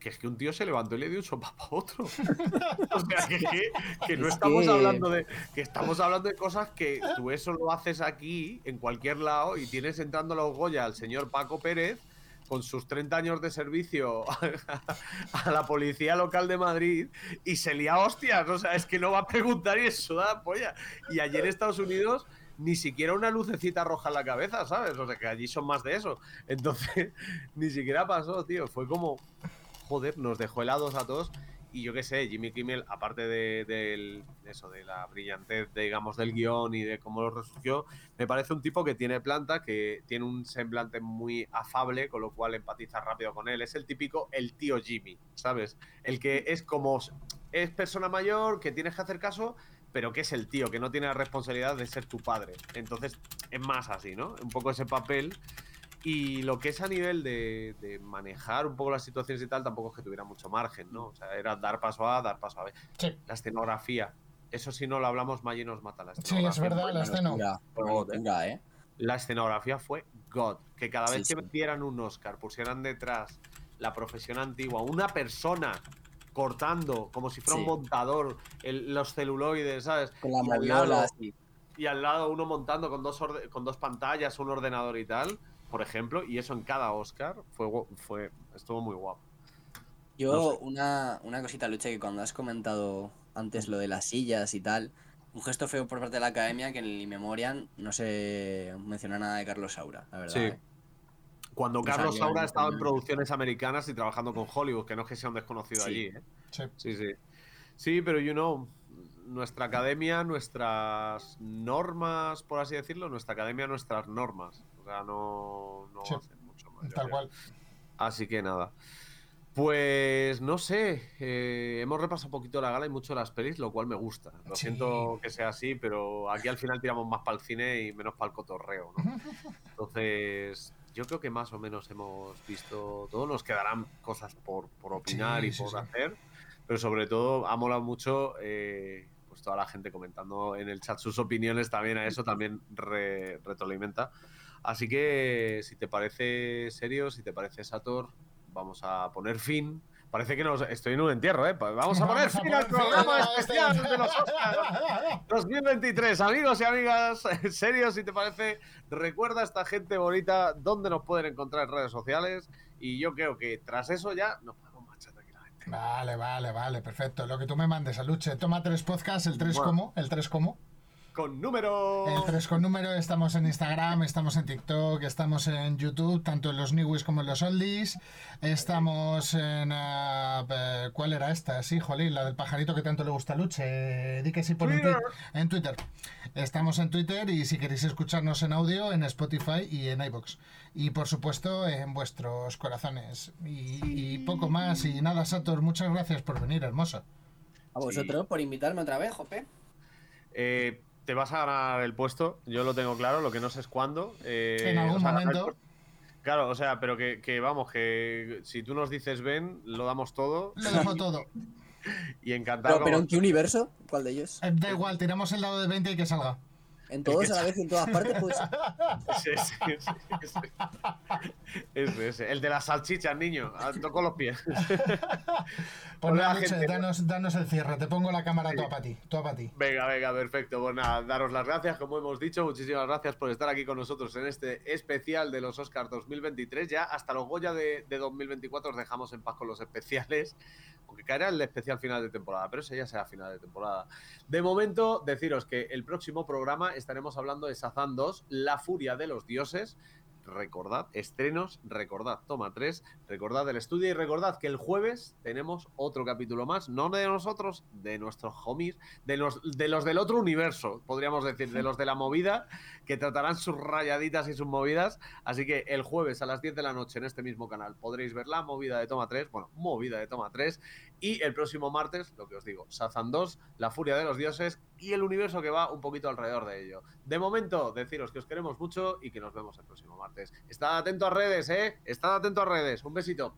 que es que un tío se levantó y le dio un sopapo a otro. o sea, que, que- que no Es estamos que- hablando de. Que estamos hablando de cosas que tú eso lo haces aquí, en cualquier lado, y tienes entrando a los Goya al señor Paco Pérez con sus 30 años de servicio a la policía local de Madrid y se lía hostias. O sea, es que no va a preguntar y eso da la polla. Y ayer en Estados Unidos ni siquiera una lucecita roja en la cabeza, ¿sabes? O sea, que allí son más de eso. Entonces, ni siquiera pasó, tío. Fue como, joder, nos dejó helados a todos. Y yo qué sé, Jimmy Kimmel, aparte de, eso, de la brillantez, digamos, del guion y de cómo lo resurgió, me parece un tipo que tiene planta, que tiene un semblante muy afable, con lo cual empatizas rápido con él. Es el típico, el tío Jimmy, ¿sabes? El que es como, es persona mayor, que tienes que hacer caso, pero que es el tío, que no tiene la responsabilidad de ser tu padre. Entonces, es más así, ¿no? Un poco ese papel. Y lo que es a nivel de, de manejar un poco las situaciones y tal, tampoco es que tuviera mucho margen, ¿no? O sea, era dar paso A, dar paso a B. Sí. La escenografía. Eso si no lo hablamos, Maggi nos mata la Sí, es escenografía. verdad, la una locura, ¿eh? la escenografía fue God. Que cada Sí, vez que sí. metieran un Oscar, pusieran detrás la profesión antigua, una persona cortando como si fuera Sí. un montador el- los celuloides, ¿sabes? Con la Y al lado- así. y al lado uno montando con dos, orde- con dos pantallas, un ordenador y tal, por ejemplo, y eso en cada Oscar fue, fue estuvo muy guapo. Yo, No sé. una, una cosita, Luche, que cuando has comentado antes lo de las sillas y tal, un gesto feo por parte de la academia que en el Memoriam no se menciona nada de Carlos Saura, la verdad. Sí. ¿eh? Cuando Carlos Saura ha estado en producciones americanas y trabajando con Hollywood, que no es que sea un desconocido Sí. allí, ¿eh? Sí. Sí, sí. Sí, pero you know, nuestra academia, nuestras normas, por así decirlo, nuestra academia, nuestras normas. Sea, no, no Sí. hacen mucho más. Tal cual. Así que nada. Pues no sé, eh, hemos repasado un poquito la gala y mucho las pelis, lo cual me gusta. Lo Sí. siento que sea así, pero aquí al final tiramos más para el cine y menos para el cotorreo, ¿no? Entonces, yo creo que más o menos hemos visto todo. Nos quedarán cosas por, por opinar Sí, y por sí. hacer, pero sobre todo ha molado mucho eh, pues toda la gente comentando en el chat sus opiniones también a eso, también re- retroalimenta. Así que si te parece serio, si te parece Sator, vamos a poner fin. Parece que nos estoy en un entierro, ¿eh? Pues Vamos a poner Vamos a fin al fin programa este- especial de los Oscars. 2023, amigos y amigas, serio, si te parece, recuerda a esta gente bonita dónde nos pueden encontrar en redes sociales y yo creo que tras eso ya nos podemos marchar tranquilamente. Vale, vale, vale, perfecto. Lo que tú me mandes, Aluche. Toma tres podcasts, el 3 Bueno. como, el 3 como. Con número... El 3 con número, estamos en Instagram, estamos en TikTok, estamos en YouTube, tanto en los Newies como en los Oldies. Estamos en. eh, ¿Cuál era esta? Sí, jolín, la del pajarito que tanto le gusta a Luche. Di que sí por Twitter. en Twitter. Estamos en Twitter y si queréis escucharnos en audio, en Spotify y en iBox. Y por supuesto, en vuestros corazones. Y, y poco más. Y nada, Sator, muchas gracias por venir, hermoso. A vosotros por invitarme otra vez, Jope. Eh, te vas a ganar el puesto, yo lo tengo claro, lo que no sé es cuándo. eh, En algún o sea, momento. Claro, o sea, pero que, que vamos, que si tú nos dices ven, lo damos todo Lo dejo todo. y encantado. Pero, pero ¿en qué universo? ¿Cuál de ellos? Eh, Da igual, tiramos el dado de 20 y que salga. En todos a la vez y en todas partes, pues. Ese, ese, ese, ese. Ese, ese. El de las salchichas, niño. Ando con los pies. Pues nada, gente. danos, danos el cierre. Te pongo la cámara toda para ti. Toda para ti. Venga, venga, perfecto. Pues nada, daros las gracias, como hemos dicho. Muchísimas gracias por estar aquí con nosotros en este especial de los Oscars 2023. Ya hasta los Goya de, de 2024 os dejamos en paz con los especiales. Aunque caerá el especial final de temporada, pero ese ya será final de temporada. De momento, deciros que el próximo programa estaremos hablando de Sazán 2, La Furia de los Dioses. Recordad, estrenos, recordad, toma 3, recordad el estudio y recordad que el jueves tenemos otro capítulo más, no de nosotros, de nuestros homies, de los, de los del otro universo, podríamos decir, de los de la movida, que tratarán sus rayaditas y sus movidas. Así que el jueves a las 10 de la noche en este mismo canal podréis ver la movida de Toma 3, bueno, movida de Toma 3, y el próximo martes, lo que os digo, Sazan 2, La Furia de los Dioses y el universo que va un poquito alrededor de ello. De momento, deciros que os queremos mucho y que nos vemos el próximo martes. Estad atento a redes, ¿eh? Estad atento a redes. Un besito.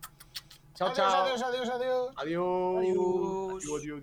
Chao, adiós, chao. adiós, adiós, adiós. Adiós. Adiós. Adiós, adiós, adiós.